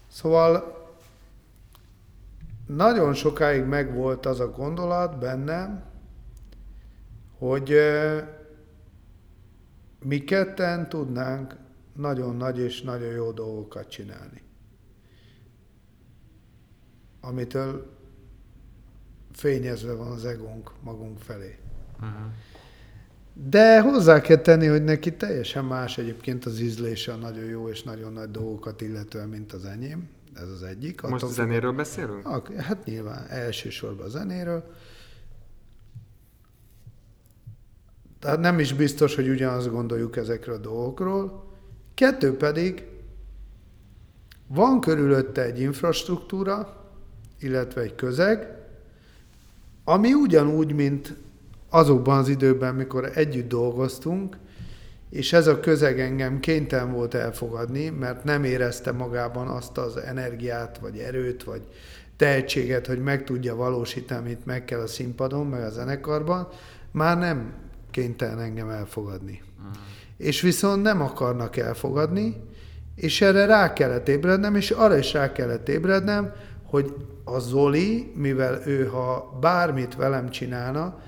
Szóval nagyon sokáig megvolt az a gondolat bennem, hogy mi ketten tudnánk nagyon nagy és nagyon jó dolgokat csinálni. Amitől fényezve van az egónk magunk felé. Uh-huh. De hozzá kell tenni, hogy neki teljesen más egyébként az ízlése a nagyon jó és nagyon nagy dolgokat illetően, mint az enyém. Ez az egyik. Most Attól zenéről beszélünk? Ak- Hát nyilván elsősorban a zenéről. Tehát nem is biztos, hogy ugyanazt gondoljuk ezekről a dolgokról. Kettő pedig, van körülötte egy infrastruktúra, illetve egy közeg, ami ugyanúgy, mint azokban az időben, mikor együtt dolgoztunk, és ez a közeg engem kénytelen volt elfogadni, mert nem érezte magában azt az energiát, vagy erőt, vagy tehetséget, hogy meg tudja valósítani, amit meg kell a színpadon, meg a zenekarban, már nem kénytelen engem elfogadni. És viszont nem akarnak elfogadni, és erre rá kellett ébrednem, és arra is rá kellett ébrednem, hogy a Zoli, mivel ő ha bármit velem csinálna,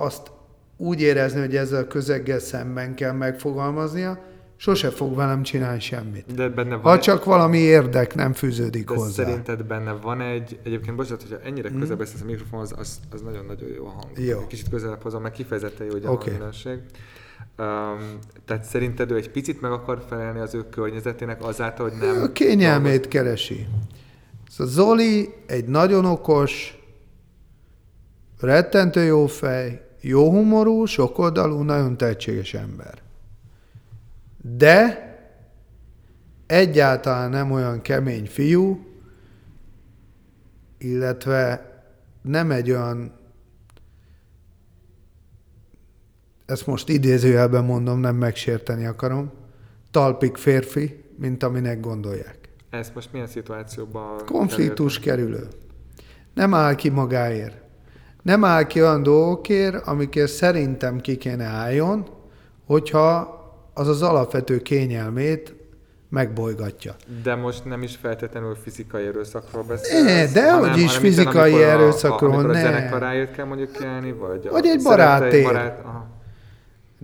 azt úgy érezni, hogy ezzel a közeggel szemben kell megfogalmaznia, sose fog velem csinálni semmit. De benne van Ha egy- csak valami érdek nem fűződik de hozzá. szerinted benne van egy, egyébként bocsánat, hogyha ennyire közel beszélsz a mikrofonhoz, az, az nagyon-nagyon jó a hang. Jó. Kicsit közelebb hozom, meg kifejezetten jó, hogy a Oké. hangminőség. Um, tehát szerinted ő egy picit meg akar felelni az ő környezetének azáltal, hogy nem... A kényelmét keresi. Szóval Zoli egy nagyon okos, rettentő jó fej, jó humorú, sokoldalú, nagyon tehetséges ember. De egyáltalán nem olyan kemény fiú, illetve nem egy olyan, ezt most idézőjelben mondom, nem megsérteni akarom, talpik férfi, mint aminek gondolják. Ezt most milyen szituációban... Konfliktus kerülő. Nem áll ki magáért. Nem áll ki olyan dolgokért, amikért szerintem ki kéne álljon, hogyha az az alapvető kényelmét megbolygatja. De most nem is feltétlenül fizikai erőszakról beszélsz. Ne, dehogy hanem- is hanem minden, fizikai amikor a- erőszakról, a, amikor ne. a zenekaráért kell mondjuk kiállni, vagy a Vagy egy szerettei barátért. Barát, aha.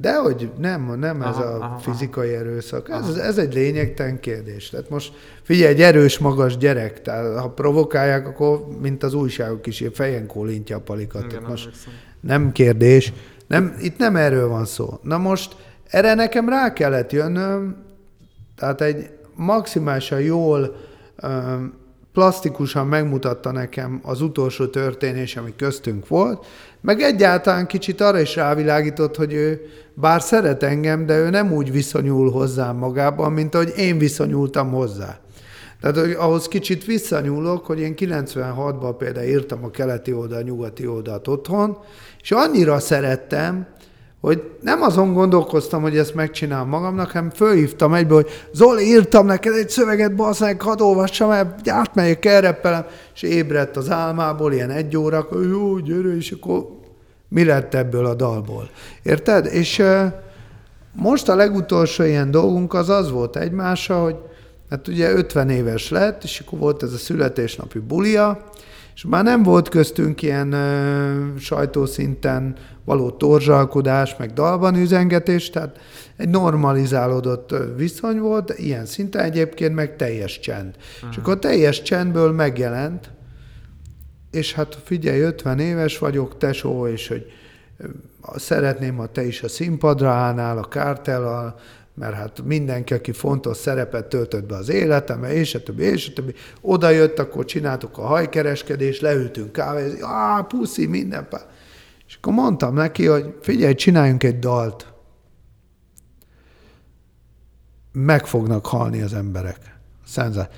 De hogy nem, nem ez Aha, a aha, aha. fizikai erőszak. Ez, ez egy lényegtelen kérdés. Tehát most figyelj, egy erős, magas gyerek, tehát ha provokálják, akkor mint az újságok is, fejen kólintja a palikat. Igen, Tehát most emlékszem. nem kérdés. Nem, itt nem erről van szó. Na most erre nekem rá kellett jönnöm, tehát egy maximálisan jól, plastikusan megmutatta nekem az utolsó történés, ami köztünk volt, meg egyáltalán kicsit arra is rávilágított, hogy ő bár szeret engem, de ő nem úgy viszonyul hozzám magában, mint ahogy én viszonyultam hozzá. Tehát hogy ahhoz kicsit visszanyúlok, hogy én 96-ban például írtam a keleti oldal, nyugati oldalt otthon, és annyira szerettem, hogy nem azon gondolkoztam, hogy ezt megcsinálom magamnak, hanem fölhívtam egyből, hogy Zoli, írtam neked egy szöveget, basszák, hadd olvassam el, átmegyek, elreppelem, és ébredt az álmából, ilyen egy óra, jó, gyere, és akkor mi lett ebből a dalból. Érted? És most a legutolsó ilyen dolgunk az az volt egymással, hogy hát ugye 50 éves lett, és akkor volt ez a születésnapi bulia, És már nem volt köztünk ilyen ö, sajtószinten való torzsalkodás, meg dalban üzengetés, tehát egy normalizálódott viszony volt, ilyen szinten egyébként meg teljes csend. Uh-huh. És akkor a teljes csendből megjelent, és hát figyelj, 50 éves vagyok, tesó, és hogy szeretném, ha te is a színpadra állnál, a kártellal, mert hát mindenki, aki fontos szerepet töltött be az életembe, és a többi, és a többi, oda jött, akkor csináltuk a hajkereskedést, leültünk kávézni, á, puszi, minden. És akkor mondtam neki, hogy figyelj, csináljunk egy dalt. Meg fognak halni az emberek. Szenzá.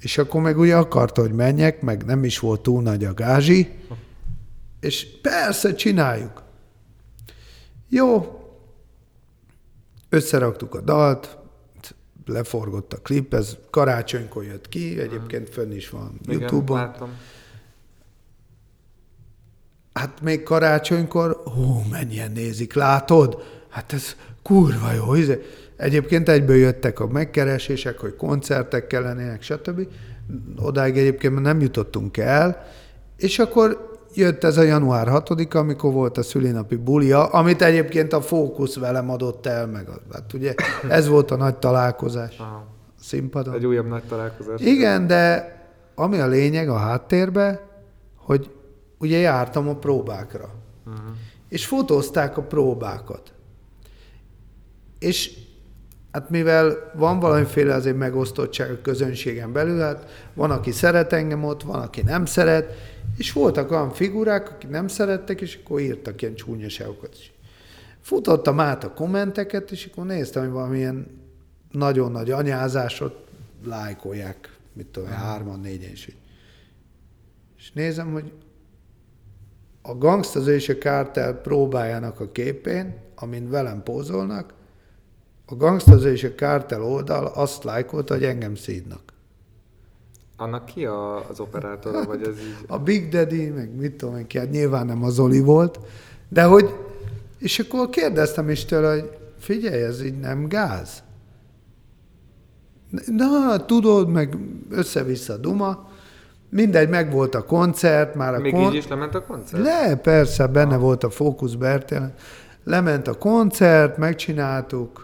És akkor meg ugye akarta, hogy menjek, meg nem is volt túl nagy a gázsi, és persze, csináljuk. Jó, összeraktuk a dalt, leforgott a klip, ez karácsonykor jött ki, egyébként fönn is van Igen, YouTube-on. látom. Hát még karácsonykor, hú, mennyien nézik, látod? Hát ez kurva jó. izé. Egyébként egyből jöttek a megkeresések, hogy koncertek kellenének, stb. Odáig egyébként nem jutottunk el, és akkor jött ez a január 6 amikor volt a szülinapi bulia, amit egyébként a Fókusz velem adott el, meg a, hát ugye ez volt a nagy találkozás Aha. színpadon. Egy újabb nagy találkozás. Igen, de ami a lényeg a háttérbe, hogy ugye jártam a próbákra. Uh-huh. És fotózták a próbákat. És hát mivel van valamiféle azért megosztottság a közönségen belül, hát van, aki szeret engem ott, van, aki nem szeret, és voltak olyan figurák, akik nem szerettek, és akkor írtak ilyen csúnyaságokat is. Futottam át a kommenteket, és akkor néztem, hogy valamilyen nagyon nagy anyázásot lájkolják, mit tudom, én, hárman, négyen is. És nézem, hogy a Gangstaz és a Kártel próbájának a képén, amin velem pózolnak, a Gangstaz és a Kártel oldal azt lájkolta, hogy engem szídnak. Annak ki a, az operátora, vagy ez így? A Big Daddy, meg mit tudom én ki, hát nyilván nem az Oli volt, de hogy, és akkor kérdeztem is tőle, hogy figyelj, ez így nem gáz. Na, tudod, meg össze-vissza duma. Mindegy, meg volt a koncert, már a Még kon... így is lement a koncert? Le, persze, benne volt a Fókusz Bertél. Lement a koncert, megcsináltuk,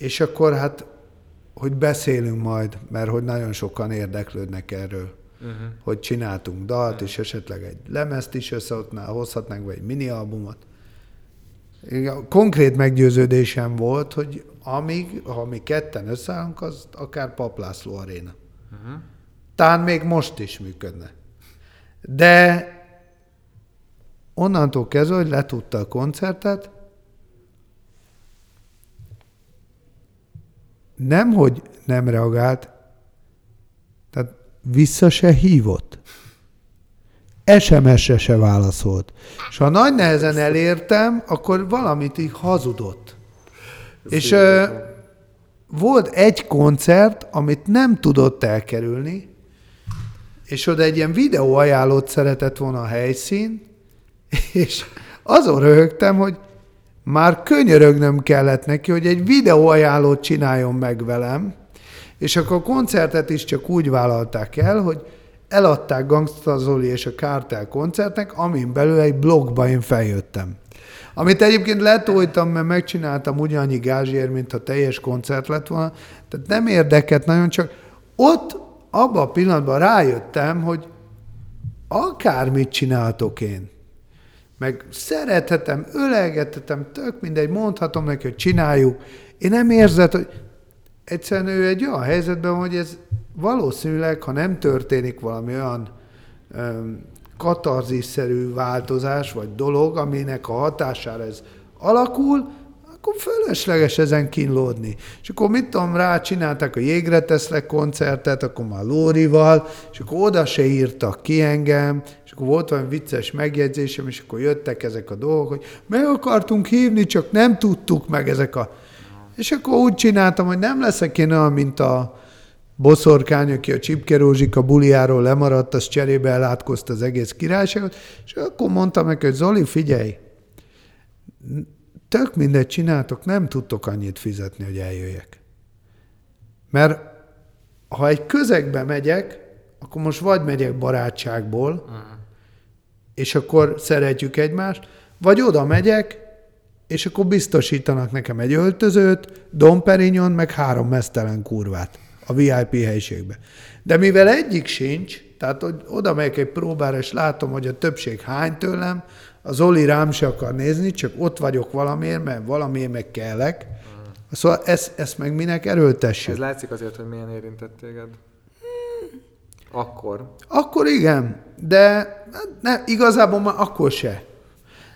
és akkor hát, hogy beszélünk majd, mert hogy nagyon sokan érdeklődnek erről, uh-huh. hogy csináltunk dalt, és esetleg egy lemezt is összehozhatnánk, vagy egy mini albumot. Konkrét meggyőződésem volt, hogy amíg, ha mi ketten összeállunk, az akár Paplászló aréna. Uh-huh. Talán még most is működne. De onnantól kezdve, hogy letudta a koncertet, nem, hogy nem reagált, tehát vissza se hívott. SMS-re se válaszolt. És ha nagy nehezen elértem, akkor valamit így hazudott. És ö, volt egy koncert, amit nem tudott elkerülni, és oda egy ilyen videó ajánlót szeretett volna a helyszín, és azon röhögtem, hogy már könyörögnöm kellett neki, hogy egy videó ajánlót csináljon meg velem, és akkor a koncertet is csak úgy vállalták el, hogy eladták Gangsta Zoli és a Kártel koncertnek, amin belül egy blogba én feljöttem. Amit egyébként letoltam, mert megcsináltam ugyannyi gázsiért, mint ha teljes koncert lett volna. Tehát nem érdekelt nagyon, csak ott abban a pillanatban rájöttem, hogy akármit csináltok én, meg szerethetem, ölegethetem, tök mindegy, mondhatom neki, hogy csináljuk. Én nem érzed, hogy egyszerűen ő egy olyan helyzetben, hogy ez valószínűleg, ha nem történik valami olyan öm, katarzisszerű változás vagy dolog, aminek a hatására ez alakul, akkor fölösleges ezen kínlódni. És akkor mit tudom, rá csinálták a Jégre teszlek koncertet, akkor már Lórival, és akkor oda se írtak ki engem, akkor volt olyan vicces megjegyzésem, és akkor jöttek ezek a dolgok, hogy meg akartunk hívni, csak nem tudtuk meg ezek a... És akkor úgy csináltam, hogy nem leszek én olyan, mint a boszorkány, aki a Csipke Rózsika buliáról lemaradt, az cserébe elátkozta az egész királyságot, és akkor mondtam neki, hogy Zoli, figyelj, tök mindegy csináltok, nem tudtok annyit fizetni, hogy eljöjjek. Mert ha egy közegbe megyek, akkor most vagy megyek barátságból, és akkor szeretjük egymást, vagy oda megyek, és akkor biztosítanak nekem egy öltözőt, Domperignon, meg három mesztelen kurvát a VIP helyiségbe. De mivel egyik sincs, tehát hogy oda megyek egy próbára, és látom, hogy a többség hány tőlem, az Oli rám se akar nézni, csak ott vagyok valamiért, mert valamiért meg kellek. Szóval ezt, ezt meg minek erőltessük? Ez látszik azért, hogy milyen érintett téged. Akkor. Akkor igen, de ne, igazából már akkor se.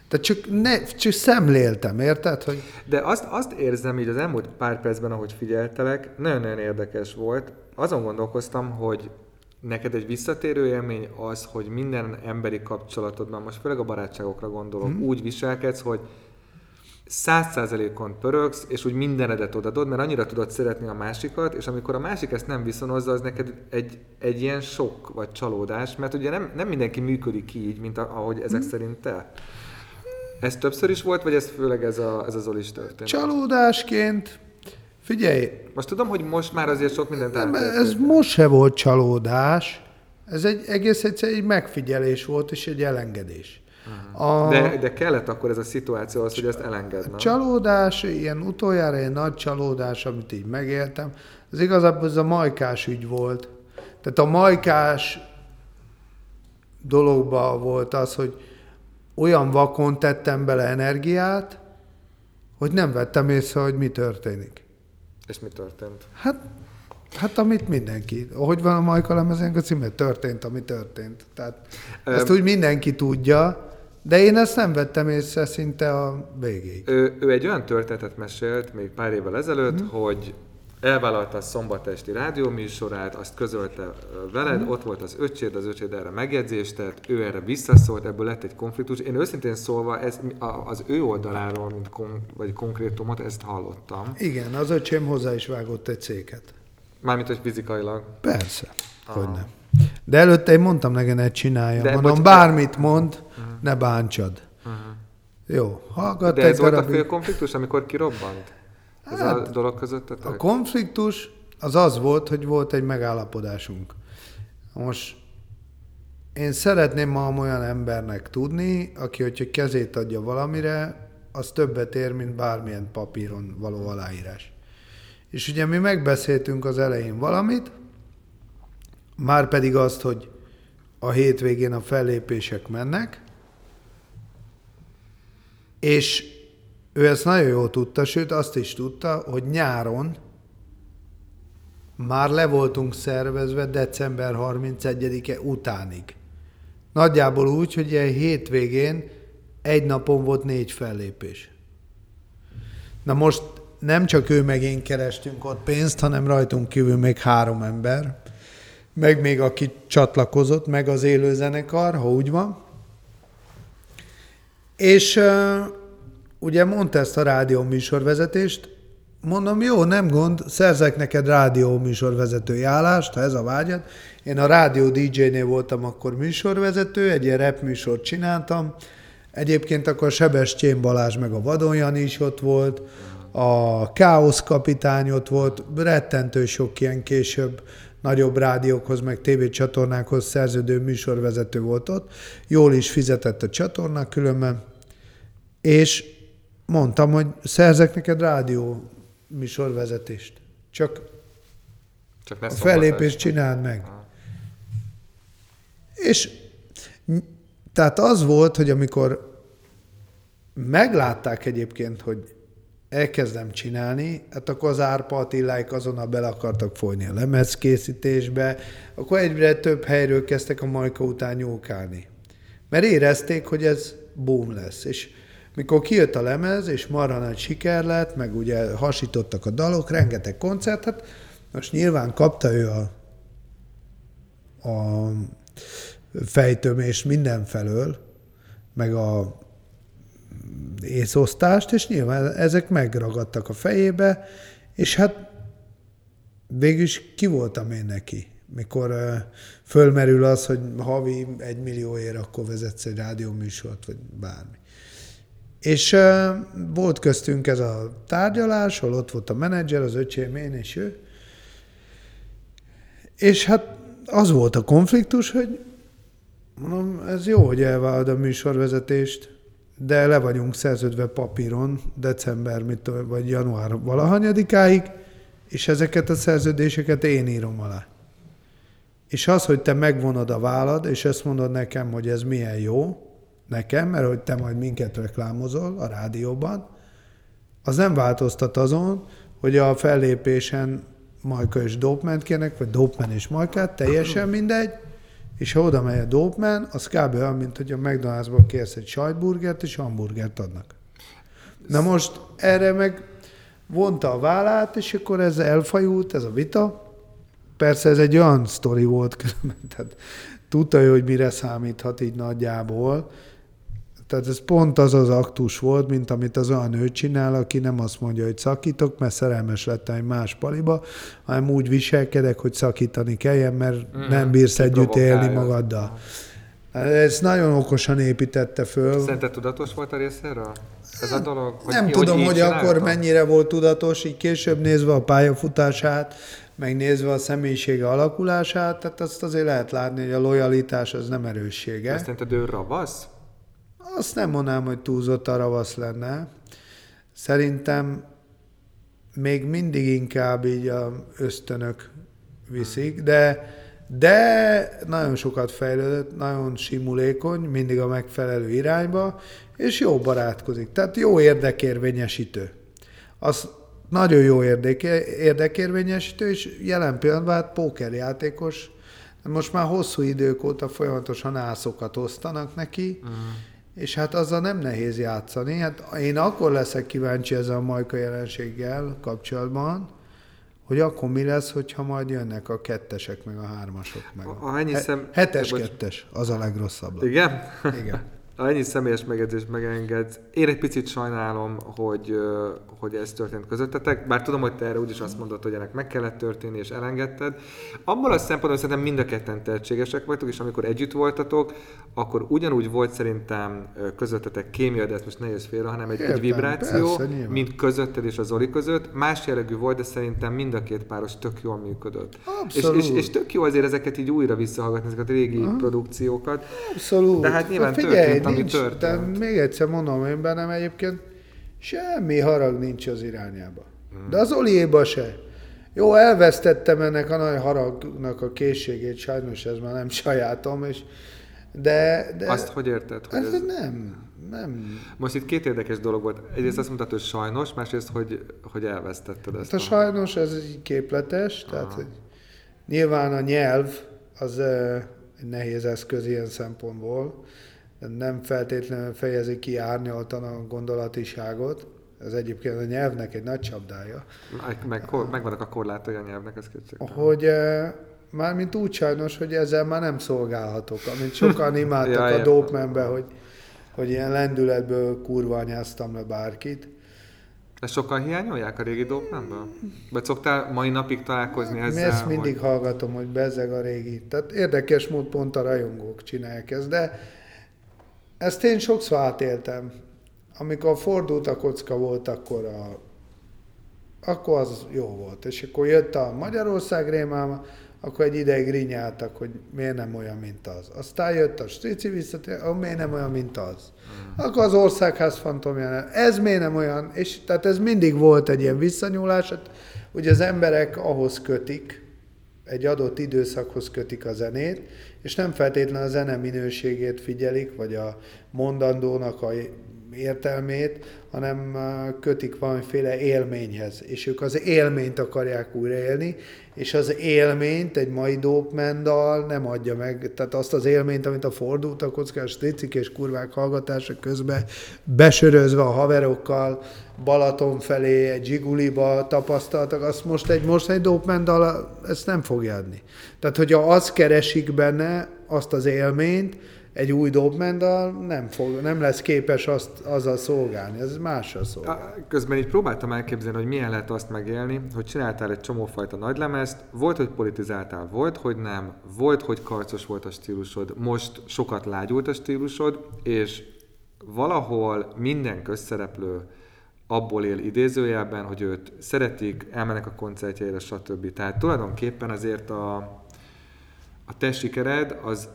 Tehát csak, ne, csak szemléltem, érted? Hogy De azt, azt érzem így az elmúlt pár percben, ahogy figyeltelek, nagyon-nagyon érdekes volt. Azon gondolkoztam, hogy neked egy visszatérő élmény az, hogy minden emberi kapcsolatodban, most főleg a barátságokra gondolok, hmm. úgy viselkedsz, hogy száz százalékon pörögsz, és úgy mindenedet odadod, mert annyira tudod szeretni a másikat, és amikor a másik ezt nem viszonozza, az neked egy, egy ilyen sok vagy csalódás, mert ugye nem, nem mindenki működik így, mint ahogy ezek Hmm. szerint te. Ez többször is volt, vagy ez főleg ez, a, ez az Olis történet? csalódásként, figyelj, Most tudom, hogy most már azért sok mindent nem, ez most se volt csalódás, ez egy egész egyszer egy megfigyelés volt, és egy elengedés. A De, de kellett akkor ez a szituáció az, hogy ezt elengednem. csalódás, ilyen utoljára egy nagy csalódás, amit így megéltem, az igazából ez a majkás ügy volt. Tehát a majkás dologban volt az, hogy olyan vakon tettem bele energiát, hogy nem vettem észre, hogy mi történik. És mi történt? Hát, hát amit mindenki. Hogy van a Majka lemezenk a címe? Történt, ami történt. Tehát Ö, ezt úgy mindenki tudja, de én ezt nem vettem észre szinte a végéig. Ő, ő egy olyan történetet mesélt még pár évvel ezelőtt, mm. hogy elvállalta a szombatesti rádióműsorát, azt közölte veled, mm. ott volt az öcséd, az öcséd erre megjegyzést tett, ő erre visszaszólt, ebből lett egy konfliktus. Én őszintén szólva ez, az ő oldaláról, mint kon, vagy konkrétumot, ezt hallottam. Igen, az öcsém hozzá is vágott egy széket. Mármint, hogy fizikailag. Persze, hogy nem. De előtte én mondtam neki, ne csinálja. De Mondom, bocs- bármit mond, ne bántsad. Jó, hallgat De ez volt a darabig. fő konfliktus, amikor kirobbant? Ez a Hát, dolog közöttetek? A konfliktus az az volt, hogy volt egy megállapodásunk. Most én szeretném ma olyan embernek tudni, aki, hogyha kezét adja valamire, az többet ér, mint bármilyen papíron való aláírás. És ugye mi megbeszéltünk az elején valamit, már pedig azt, hogy a hétvégén a fellépések mennek, és ő ezt nagyon jól tudta, sőt azt is tudta, hogy nyáron már le voltunk szervezve december 31-e utánig. Nagyjából úgy, hogy egy hétvégén egy napon volt négy fellépés. Na most nem csak ő meg én kerestünk ott pénzt, hanem rajtunk kívül még három ember, meg még aki csatlakozott, meg az élőzenekar, ha úgy van. És ugye mondta ezt a rádió műsorvezetést, mondom, jó, nem gond, szerzek neked rádió műsorvezetői állást, ha ez a vágyad. Én a rádió DJ-nél voltam akkor műsorvezető, egy ilyen rap műsort csináltam. Egyébként akkor Sebestyén Balázs meg a Vadon Jani is ott volt, a Káosz kapitány ott volt, rettentő sok ilyen később nagyobb rádiókhoz, meg tévécsatornákhoz szerződő műsorvezető volt ott. Jól is fizetett a csatorna különben. És mondtam, hogy szerzek neked rádió műsorvezetést. Csak Csak a fellépést csináld meg. És m- tehát az volt, hogy amikor meglátták egyébként, hogy elkezdem csinálni, hát akkor az Árpa Attiláik azonnal bele akartak folyni a lemezkészítésbe, akkor egyre több helyről kezdtek a Majka után nyúlkálni. Mert érezték, hogy ez boom lesz. És mikor kijött a lemez, és marha nagy siker lett, meg ugye hasítottak a dalok, rengeteg koncert, hát most nyilván kapta ő a, a fejtömést mindenfelől, meg a észosztást, és nyilván ezek megragadtak a fejébe, és hát végül is ki voltam én neki, mikor fölmerül az, hogy havi egy millióért akkor vezetsz egy rádióműsort, vagy bármi. És volt köztünk ez a tárgyalás, ahol ott volt a menedzser, az öcsém, én és ő. És hát az volt a konfliktus, hogy mondom, ez jó, hogy elvállalod a műsorvezetést, de le vagyunk szerződve papíron december mit, vagy január valahanyadikáig, és ezeket a szerződéseket én írom alá. És az, hogy te megvonod a vállad, és ezt mondod nekem, hogy ez milyen jó, nekem, mert hogy te majd minket reklámozol a rádióban, az nem változtat azon, hogy a fellépésen Majka és Dopement kérnek, vagy Dopman és Majkát, teljesen mindegy, és ha oda megy a Dopman, az kb. olyan, mint hogy a McDonald'sba kérsz egy sajtburgert, és hamburgert adnak. Na most erre meg vonta a vállát, és akkor ez elfajult, ez a vita. Persze ez egy olyan sztori volt, tehát tudta ő, hogy mire számíthat így nagyjából, tehát ez pont az az aktus volt, mint amit az olyan nő csinál, aki nem azt mondja, hogy szakítok, mert szerelmes lettem egy más paliba, hanem úgy viselkedek, hogy szakítani kelljen, mert mm, nem bírsz együtt élni magaddal. Ez nagyon okosan építette föl. Szerinted tudatos volt a részéről? Ez a dolog? Hogy nem ki, tudom, hogy, hogy akkor mennyire volt tudatos, így később nézve a pályafutását, megnézve a személyisége alakulását, tehát azt azért lehet látni, hogy a lojalitás az nem erőssége. Azt szerinted ő ravasz? Azt nem mondanám, hogy túlzott a ravasz lenne. Szerintem még mindig inkább így a ösztönök viszik, de, de nagyon sokat fejlődött, nagyon simulékony, mindig a megfelelő irányba, és jó barátkozik. Tehát jó érdekérvényesítő. Az nagyon jó érdeké, érdekérvényesítő, és jelen pillanatban hát pókerjátékos, most már hosszú idők óta folyamatosan ászokat osztanak neki, uh-huh és hát azzal nem nehéz játszani. Hát én akkor leszek kíváncsi ezzel a majka jelenséggel kapcsolatban, hogy akkor mi lesz, hogyha majd jönnek a kettesek, meg a hármasok, meg a, a ennyi szem... hetes bocs... kettes, az a legrosszabb. Igen? Igen. Ha ennyi személyes megjegyzést megenged, én egy picit sajnálom, hogy, hogy ez történt közöttetek, bár tudom, hogy te erre úgyis azt mondod, hogy ennek meg kellett történni, és elengedted. Abból a szempontból szerintem mind a ketten tehetségesek vagytok, és amikor együtt voltatok, akkor ugyanúgy volt szerintem közöttetek kémia, de ezt most nehéz félre, hanem egy, Értem, egy vibráció, persze, mint közötted és az Zoli között. Más jellegű volt, de szerintem mind a két páros tök jól működött. És, és, és tök jó azért ezeket így újra visszahallgatni, ezeket a régi Aha. produkciókat. Abszolút. De hát nyilván Figyelj, történt, nincs, ami történt. még egyszer mondom, én bennem egyébként semmi harag nincs az irányába. Hmm. De az Oliéba se. Jó, elvesztettem ennek a nagy haragnak a készségét, sajnos ez már nem sajátom, és de, de Azt hogy érted? Hogy ez, ez nem, nem. Most itt két érdekes dolog volt. Egyrészt azt mondtad, hogy sajnos, másrészt, hogy, hogy elvesztetted ezt. Hát a, a sajnos, ez egy képletes, Aha. tehát hogy nyilván a nyelv az egy nehéz eszköz ilyen szempontból, nem feltétlenül fejezi ki árnyaltan a gondolatiságot. Ez egyébként a nyelvnek egy nagy csapdája. Meg, meg, kor, megvannak a korlátai a nyelvnek, ez kétségtelen. Hogy Mármint úgy sajnos, hogy ezzel már nem szolgálhatok, amit sokan imádtak ja, a dope hogy, hogy ilyen lendületből kurva anyáztam le bárkit. Ezt sokan hiányolják a régi dope Vagy szoktál mai napig találkozni ezzel? Ezt mindig hogy... hallgatom, hogy bezeg a régi. Tehát érdekes mód pont a rajongók csinálják ezt, de ezt én sokszor átéltem. Amikor fordult a kocka volt, akkor a akkor az jó volt. És akkor jött a Magyarország rémáma, akkor egy ideig rinyáltak, hogy miért nem olyan, mint az. Aztán jött a strici visszatér, hogy miért nem olyan, mint az. Mm. Akkor az országház fantomján, ez miért nem olyan, és tehát ez mindig volt egy ilyen visszanyúlás, hát, hogy az emberek ahhoz kötik, egy adott időszakhoz kötik a zenét, és nem feltétlenül a zene minőségét figyelik, vagy a mondandónak a értelmét, hanem kötik valamiféle élményhez, és ők az élményt akarják újraélni, és az élményt egy mai dópmendal nem adja meg, tehát azt az élményt, amit a fordult a kockás tricik és kurvák hallgatása közben besörözve a haverokkal Balaton felé, egy zsiguliba tapasztaltak, azt most egy, most egy dópmendal ezt nem fogja adni. Tehát, hogyha azt keresik benne, azt az élményt, egy új dobmendal nem, fog, nem lesz képes azt, azzal szolgálni, ez másra szolgál. Közben így próbáltam elképzelni, hogy milyen lehet azt megélni, hogy csináltál egy csomófajta nagylemezt, volt, hogy politizáltál, volt, hogy nem, volt, hogy karcos volt a stílusod, most sokat lágyult a stílusod, és valahol minden közszereplő abból él idézőjelben, hogy őt szeretik, elmennek a koncertjeire, stb. Tehát tulajdonképpen azért a, a te sikered az,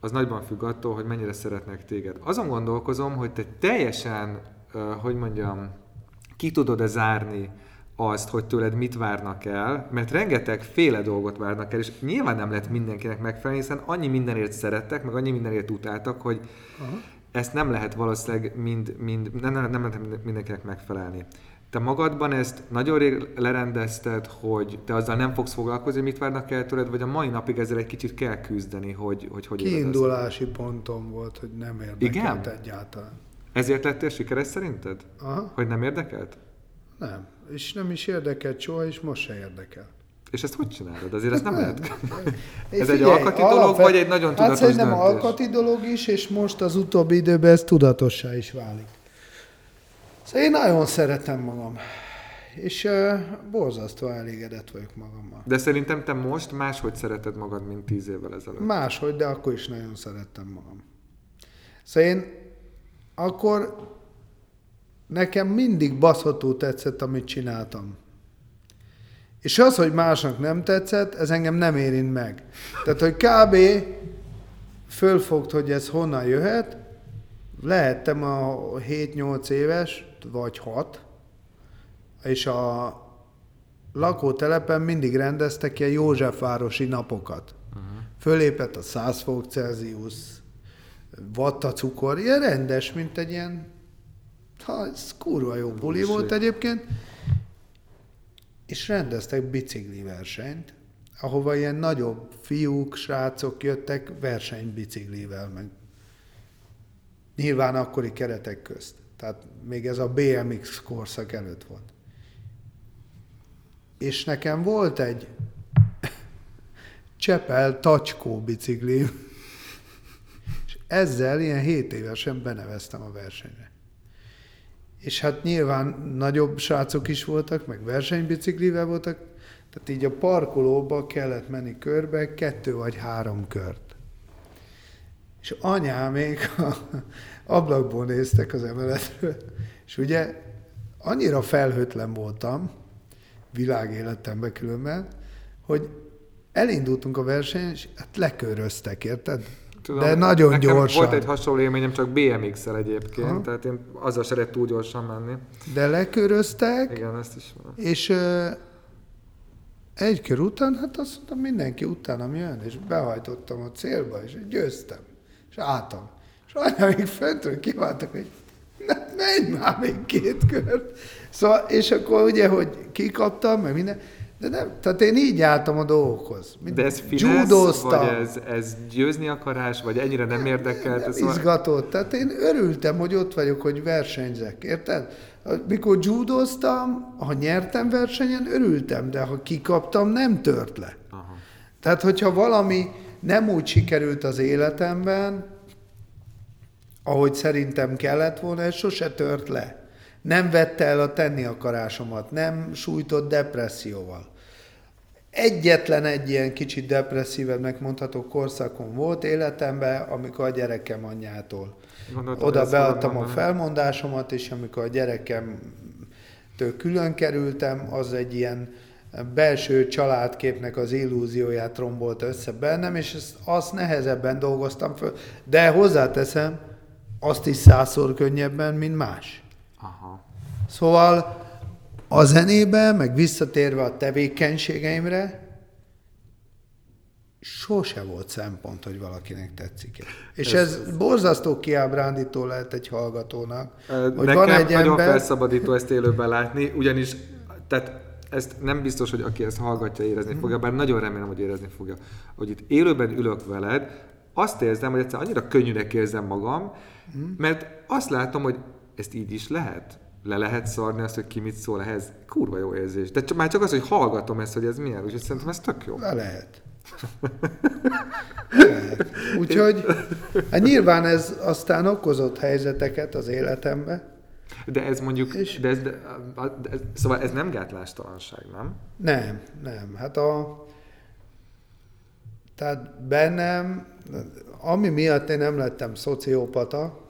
az nagyban függ attól, hogy mennyire szeretnek téged. Azon gondolkozom, hogy te teljesen, hogy mondjam, ki tudod-e zárni azt, hogy tőled mit várnak el, mert rengeteg féle dolgot várnak el, és nyilván nem lehet mindenkinek megfelelni, hiszen annyi mindenért szerettek, meg annyi mindenért utáltak, hogy Aha. ezt nem lehet valószínűleg mind, mind, nem, nem, nem lehet mindenkinek megfelelni. Te magadban ezt nagyon rég lerendezted, hogy te azzal nem fogsz foglalkozni, mit várnak el tőled, vagy a mai napig ezzel egy kicsit kell küzdeni, hogy hogy, hogy Kiindulási pontom volt, hogy nem érdekelt Igen? egyáltalán. Ezért lettél sikeres szerinted? Aha. Hogy nem érdekelt? Nem. És nem is érdekelt soha, és most se érdekel. És ezt hogy csinálod? Azért ezt nem, lehet. Ez figyelj, egy alkati dolog, alapvet... vagy egy nagyon tudatos hát döntés? alkati dolog is, és most az utóbbi időben ez tudatossá is válik. Szóval én nagyon szeretem magam. És uh, borzasztó elégedett vagyok magammal. De szerintem te most máshogy szereted magad, mint tíz évvel ezelőtt. Máshogy, de akkor is nagyon szerettem magam. Szóval én akkor nekem mindig baszható tetszett, amit csináltam. És az, hogy másnak nem tetszett, ez engem nem érint meg. Tehát, hogy kb. fölfogt, hogy ez honnan jöhet, lehettem a 7-8 éves, vagy 6, és a lakótelepen mindig rendeztek ilyen Józsefvárosi napokat. Uh-huh. Fölépett a 100 fok Celsius, vatta cukor, ilyen rendes, mint egy ilyen, ha ez kurva jó buli volt egyébként, és rendeztek bicikli versenyt, ahova ilyen nagyobb fiúk, srácok jöttek versenybiciklivel, meg nyilván akkori keretek közt. Tehát még ez a BMX korszak előtt volt. És nekem volt egy Csepel tacskó bicikli, és ezzel ilyen 7 évesen beneveztem a versenyre. És hát nyilván nagyobb srácok is voltak, meg versenybiciklivel voltak, tehát így a parkolóba kellett menni körbe kettő vagy három kört. És anyámék a ablakból néztek az emeletről, és ugye annyira felhőtlen voltam, világéletemben különben, hogy elindultunk a versenyen, és hát leköröztek, érted? Tudom, De nagyon nekem gyorsan. Volt egy hasonló élményem, csak BMX-el egyébként, ha. tehát én azzal se lehet túl gyorsan menni. De leköröztek. Igen, ezt is van. És uh, egy kör után, hát azt mondtam, mindenki utánam jön, és behajtottam a célba, és győztem, és álltam. És anyám még föntről kiváltak, hogy ne, menj már még két kört. Szóval, és akkor ugye, hogy kikaptam, meg minden, de nem, tehát én így álltam a dolgokhoz. De ez finesz, vagy ez, ez győzni akarás, vagy ennyire nem érdekelt? Nem, nem izgatott. Tehát én örültem, hogy ott vagyok, hogy versenyzek, érted? Mikor judoztam, ha nyertem versenyen, örültem, de ha kikaptam, nem tört le. Aha. Tehát, hogyha valami nem úgy sikerült az életemben, ahogy szerintem kellett volna, ez sose tört le. Nem vette el a tenni akarásomat, nem sújtott depresszióval. Egyetlen egy ilyen kicsit depresszívebnek mondható korszakon volt életemben, amikor a gyerekem anyjától. Gondoltam, Oda beadtam a felmondásomat, és amikor a gyerekemtől külön kerültem, az egy ilyen belső családképnek az illúzióját rombolt össze bennem, és ezt, azt nehezebben dolgoztam föl. De hozzáteszem, azt is százszor könnyebben, mint más. Aha. Szóval a zenébe, meg visszatérve a tevékenységeimre, sose volt szempont, hogy valakinek tetszik -e. És ez, ez borzasztó kiábrándító lehet egy hallgatónak. Nekem hogy van egy nagyon ember... felszabadító ezt élőben látni, ugyanis tehát ezt nem biztos, hogy aki ezt hallgatja, érezni mm. fogja, bár nagyon remélem, hogy érezni fogja, hogy itt élőben ülök veled, azt érzem, hogy egyszer annyira könnyűnek érzem magam, mm. mert azt látom, hogy ezt így is lehet. Le lehet szarni azt, hogy ki mit szól ehhez. Kurva jó érzés. De csak, már csak az, hogy hallgatom ezt, hogy ez milyen, úgyhogy szerintem ez tök jó. Le lehet. lehet. Úgyhogy hát nyilván ez aztán okozott helyzeteket az életembe. De ez mondjuk, és de ez, de, de ez, szóval ez nem gátlástalanság, nem? Nem, nem. Hát a, tehát bennem, ami miatt én nem lettem szociopata,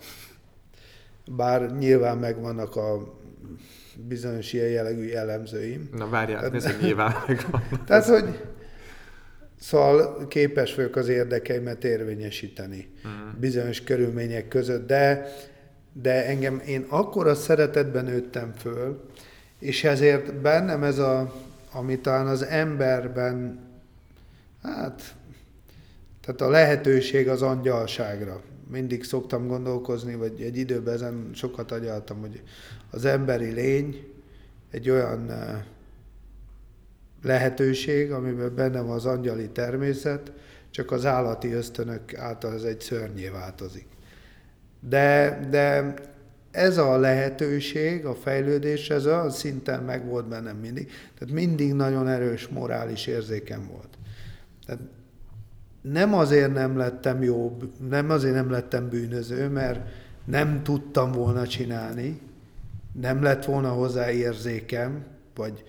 bár nyilván megvannak a bizonyos ilyen jellegű jellemzőim. Na várjál, tehát, ez nyilván megvan. Tehát, hogy Szóval képes vagyok az érdekeimet érvényesíteni uh-huh. bizonyos körülmények között, de, de engem, én akkora szeretetben nőttem föl, és ezért bennem ez a, ami talán az emberben, hát, tehát a lehetőség az angyalságra. Mindig szoktam gondolkozni, vagy egy időben ezen sokat agyaltam, hogy az emberi lény egy olyan lehetőség, amiben benne van az angyali természet, csak az állati ösztönök által ez egy szörnyé változik. De, de ez a lehetőség, a fejlődés, ez olyan szinten megvolt bennem mindig. Tehát mindig nagyon erős morális érzékem volt. Tehát nem azért nem lettem jobb, nem azért nem lettem bűnöző, mert nem tudtam volna csinálni, nem lett volna hozzá érzékem, vagy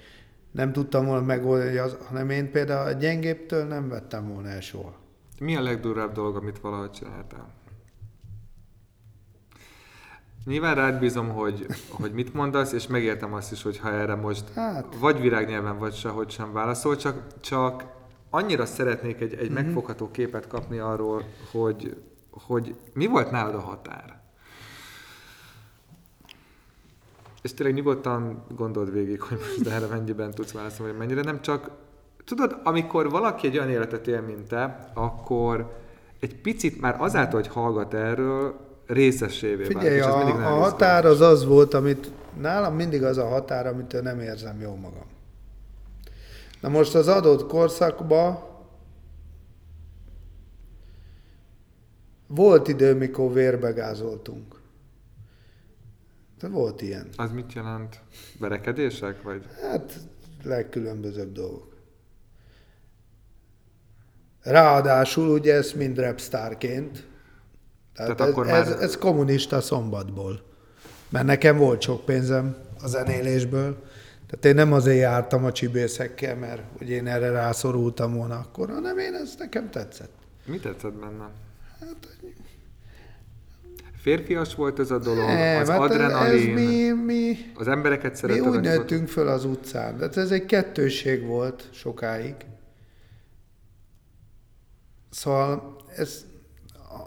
nem tudtam volna megoldani, az, hanem én például a gyengébbtől nem vettem volna el soha. Mi a legdurább dolog, amit valahogy csináltál? Nyilván rád bízom, hogy, hogy mit mondasz, és megértem azt is, hogy ha erre most hát. vagy virágnyelven, vagy sehogy sem válaszol, csak, csak annyira szeretnék egy, egy mm-hmm. megfogható képet kapni arról, hogy, hogy mi volt nálad a határ. És tényleg nyugodtan gondold végig, hogy most erre mennyiben tudsz válaszolni, vagy mennyire nem csak... Tudod, amikor valaki egy olyan életet él, mint te, akkor egy picit már azáltal, hogy hallgat erről, részesévé Figyelj, vált, a, a határ az az volt, amit nálam mindig az a határ, amitől nem érzem jó magam. Na most az adott korszakban volt idő, mikor vérbegázoltunk. De volt ilyen. Az mit jelent? Verekedések? Vagy? Hát legkülönbözőbb dolgok. Ráadásul ugye ez mind rapstárként. Tehát, Tehát ez, akkor már... ez, ez kommunista szombatból. Mert nekem volt sok pénzem a zenélésből. Tehát én nem azért jártam a csibészekkel, mert hogy én erre rászorultam volna akkor, hanem én ez nekem tetszett. Mi tetszett benne? Hát Férfias volt ez a dolog, nem, az hát adrenalin, ez mi, mi, az embereket szeretett. Mi úgy nőttünk föl az utcán, de ez egy kettőség volt sokáig. Szóval ez,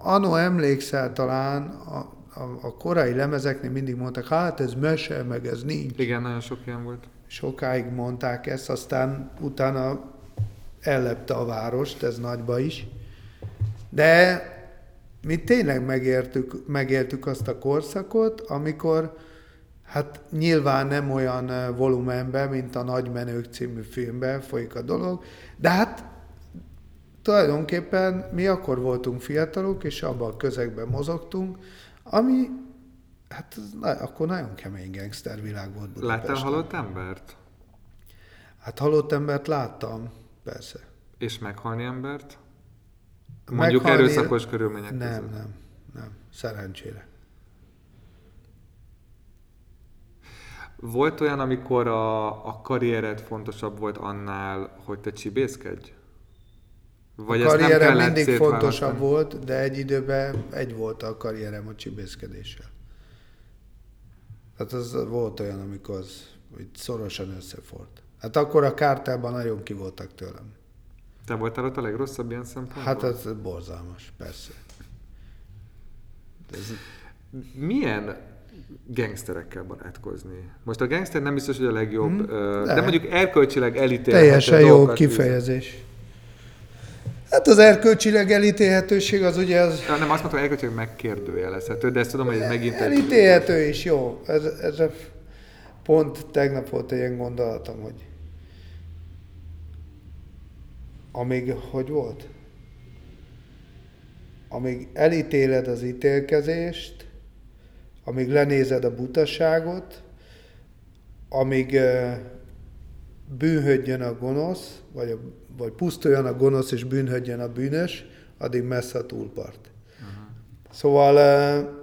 anno emlékszel talán, a, a, a korai lemezeknél mindig mondták, hát ez mese, meg ez nincs. Igen, nagyon sok ilyen volt. Sokáig mondták ezt, aztán utána ellepte a várost, ez nagyba is. De mi tényleg megértük, megéltük azt a korszakot, amikor hát nyilván nem olyan volumenben, mint a Nagy Menők című filmben folyik a dolog, de hát tulajdonképpen mi akkor voltunk fiatalok, és abban a közegben mozogtunk, ami hát na, akkor nagyon kemény gangstervilág volt Budapesten. Láttál halott embert? Hát halott embert láttam, persze. És meghalni embert? Mondjuk meghalni... erőszakos körülmények Nem, között. nem, nem. Szerencsére. Volt olyan, amikor a, a karriered fontosabb volt annál, hogy te csibészkedj? Vagy a karrierem mindig fontosabb volt, de egy időben egy volt a karrierem a csibészkedéssel. Tehát az volt olyan, amikor az hogy szorosan összefort. Hát akkor a kártában nagyon ki voltak tőlem. Te voltál ott a legrosszabb ilyen szempontból? Hát ez borzalmas, persze. Ez... Milyen gangsterekkel barátkozni? Most a gangster nem biztos, hogy a legjobb, hmm, de. de mondjuk erkölcsileg elítélhető Teljesen jó kifejezés. Hát az erkölcsileg elítélhetőség az ugye az... Nem azt mondtam, hogy erkölcsileg megkérdőjelezhető, de ezt tudom, hogy ez megint... Elítélhető is, jó. Ez, ez pont tegnap volt egy ilyen gondolatom, hogy amíg, hogy volt? Amíg elítéled az ítélkezést, amíg lenézed a butaságot, amíg bűnhödjön a gonosz, vagy, a, vagy pusztuljon a gonosz és bűnhödjön a bűnös, addig messze a túlpart. Uh-huh. Szóval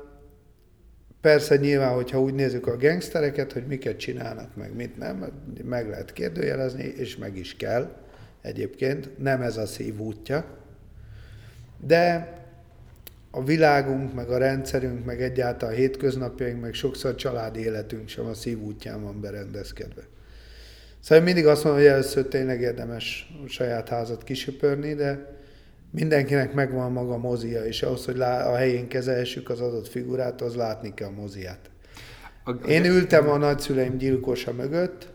persze nyilván, hogyha úgy nézzük a gangstereket, hogy miket csinálnak, meg mit nem, meg lehet kérdőjelezni, és meg is kell egyébként, nem ez a szív útja, de a világunk, meg a rendszerünk, meg egyáltalán a hétköznapjaink, meg sokszor családi életünk sem a szív útján van berendezkedve. Szóval mindig azt mondom, hogy először tényleg érdemes a saját házat kisöpörni, de mindenkinek megvan maga mozia, és ahhoz, hogy a helyén kezelhessük az adott figurát, az látni kell a moziát. A, Én ültem a nagyszüleim gyilkosa mögött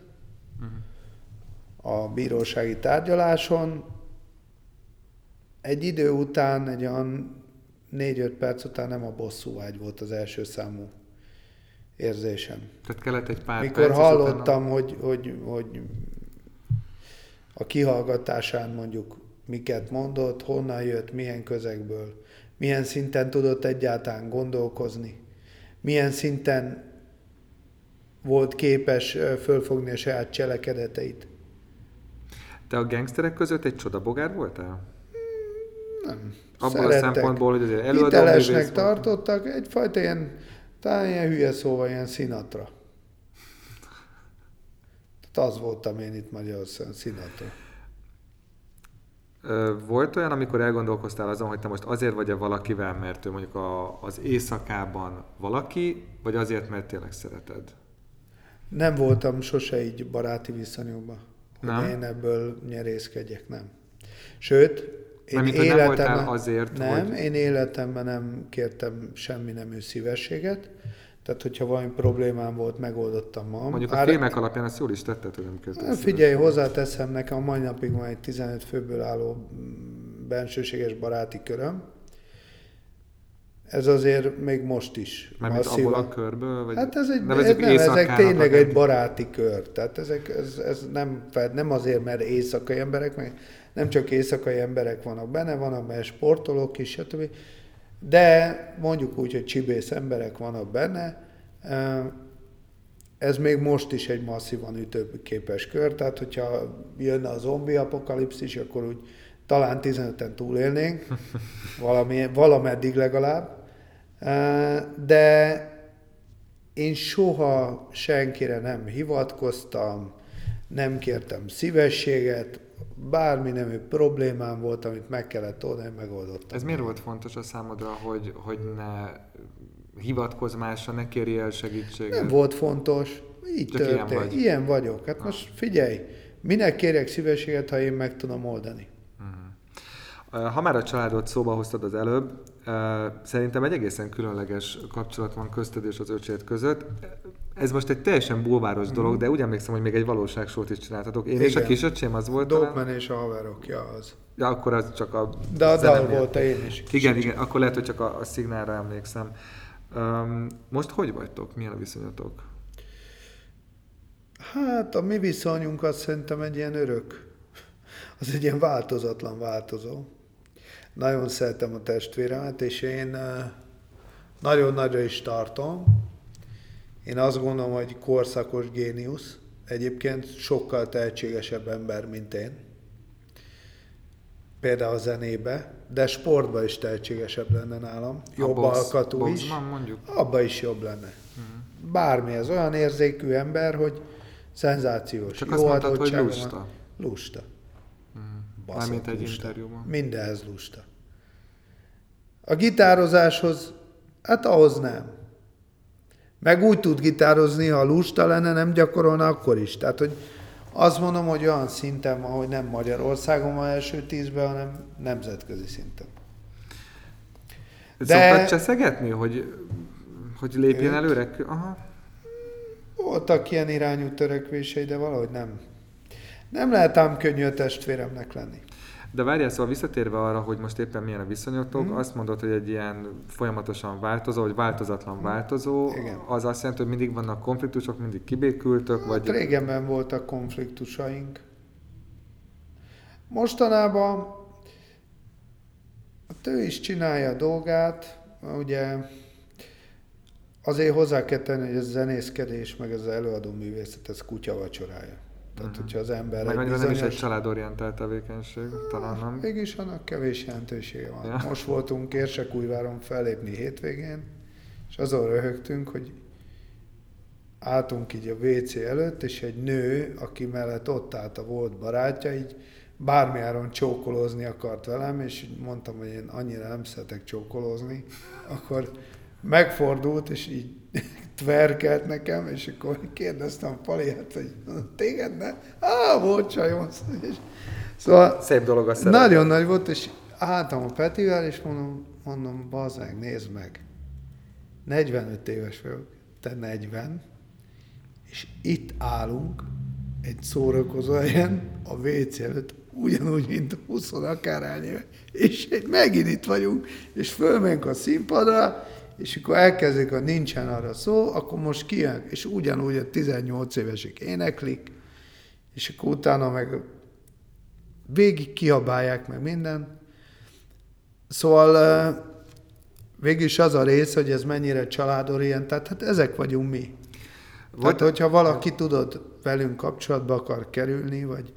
a bírósági tárgyaláson. Egy idő után, egy olyan 4-5 perc után nem a bosszúvágy volt az első számú érzésem. Tehát kellett egy pár Mikor perc, hallottam, hogy, hogy, hogy a kihallgatásán mondjuk miket mondott, honnan jött, milyen közegből, milyen szinten tudott egyáltalán gondolkozni, milyen szinten volt képes fölfogni a saját cselekedeteit. Te a gangsterek között egy csodabogár voltál? Nem. Abból Szerettek. a szempontból, hogy azért előadó Hitelesnek tartottak, egyfajta ilyen, talán ilyen hülye szóval, ilyen színatra. Tehát az voltam én itt Magyarországon, színatra. Ö, Volt olyan, amikor elgondolkoztál azon, hogy te most azért vagy-e valakivel, mert ő mondjuk a, az éjszakában valaki, vagy azért, mert tényleg szereted? Nem voltam sose így baráti viszonyokban, hogy Nem? én ebből nyerészkedjek, nem. Sőt, én Mármint, hogy nem életemben, voltál azért, nem, hogy- én életemben nem kértem semmi nemű szívességet, tehát hogyha valami problémám volt, megoldottam magam. Mondjuk a Ár- filmek alapján azt jól is tetted, hogy nem. Hát Figyelj, hozzáteszem, nekem a mai napig van egy 15 főből álló mm, bensőséges baráti köröm. Ez azért még most is Mármint masszívan- abból a körből? Vagy Hát ez egy, ez nem, ezek tényleg egy baráti kör. Tehát ezek, ez, ez nem, nem azért, mert éjszakai emberek, meg nem csak éjszakai emberek vannak benne, vannak benne sportolók is, stb. De mondjuk úgy, hogy csibész emberek vannak benne. Ez még most is egy masszívan ütőképes kör, tehát hogyha jönne a zombi apokalipszis, akkor úgy talán 15-en túlélnénk, valami, valameddig legalább. De én soha senkire nem hivatkoztam, nem kértem szívességet, bármi nemű problémám volt, amit meg kellett oldani, megoldottam. Ez miért volt fontos a számodra, hogy, hogy ne hivatkozz másra, ne kérj el segítséget? Nem volt fontos, így Csak ilyen történt. vagy. Ilyen vagyok. Hát most figyelj, minek kérek szívességet, ha én meg tudom oldani? Ha már a családot szóba hoztad az előbb, szerintem egy egészen különleges kapcsolat van közted és az öcsét között. Ez most egy teljesen bulváros dolog, de úgy emlékszem, hogy még egy valóságsót is csináltatok. Én és a Igen. kisöcsém az volt talán? Dogman és a haverok, ja az. Ja, akkor az csak a De a dal volt én is. Igen, igen, akkor lehet, hogy csak a, a szignálra emlékszem. Um, most hogy vagytok? Milyen a viszonyatok? Hát a mi viszonyunk az szerintem egy ilyen örök. Az egy ilyen változatlan változó. Nagyon szeretem a testvéremet, és én nagyon nagyra is tartom. Én azt gondolom, hogy korszakos géniusz. Egyébként sokkal tehetségesebb ember, mint én. Például a zenébe, de sportban is tehetségesebb lenne nálam. Jobb A box- alkatú is. boxban mondjuk? Abba is jobb lenne. Bármi, ez olyan érzékű ember, hogy szenzációs. Csak jó azt mondtad, hogy adottsága van. lusta. Mármint egy lusta. interjúban. Mindenhez lusta. A gitározáshoz, hát ahhoz nem. Meg úgy tud gitározni, ha lusta lenne, nem gyakorolna, akkor is. Tehát, hogy azt mondom, hogy olyan szinten van, hogy nem Magyarországon van első tízben, hanem nemzetközi szinten. De... De- Szoktad cseszegetni, hogy, hogy lépjen Őt? előre? Aha. Voltak ilyen irányú törekvései, de valahogy nem. Nem lehet ám könnyű a testvéremnek lenni. De várjál, szóval visszatérve arra, hogy most éppen milyen a viszonyotok, Mhm. azt mondod, hogy egy ilyen folyamatosan változó, vagy változatlan változó, Igen. az azt jelenti, hogy mindig vannak konfliktusok, mindig kibékültök, Hát vagy... régenben voltak konfliktusaink. Mostanában hát ő is csinálja a dolgát, ugye azért hozzá kell tenni, hogy ez a zenészkedés, meg ez az előadó művészet, ez kutya vacsorája. Tehát, hogyha az ember. Meg egy annyira nem is egy bizonyos... családorientált tevékenység, talán nem. Mégis annak kevés jelentősége van. Ja. Most voltunk Érsekújváron fellépni hétvégén, és azon röhögtünk, hogy álltunk így a WC előtt, és egy nő, aki mellett ott állt a volt barátja, így bármiáron csókolózni akart velem, és mondtam, hogy én annyira nem szeretek csókolózni, akkor megfordult, és így tverkelt nekem, és akkor kérdeztem Paliát, hogy téged ne? Á, volt csajom. És Szóval Szép dolog a szerelem. nagyon nagy volt, és álltam a Petivel, és mondom, mondom, bazd meg, nézd meg. 45 éves vagyok, te 40, és itt állunk egy szórakozó helyen, a WC előtt, ugyanúgy, mint 20 akárhány és megint itt vagyunk, és fölmegyünk a színpadra, és akkor elkezdik, hogy nincsen arra szó, akkor most kijön, és ugyanúgy a 18 évesek éneklik, és akkor utána meg végig kiabálják meg minden. Szóval végül is az a rész, hogy ez mennyire családorientált, hát ezek vagyunk mi. Tehát, hogyha valaki tudod, velünk kapcsolatba akar kerülni, vagy,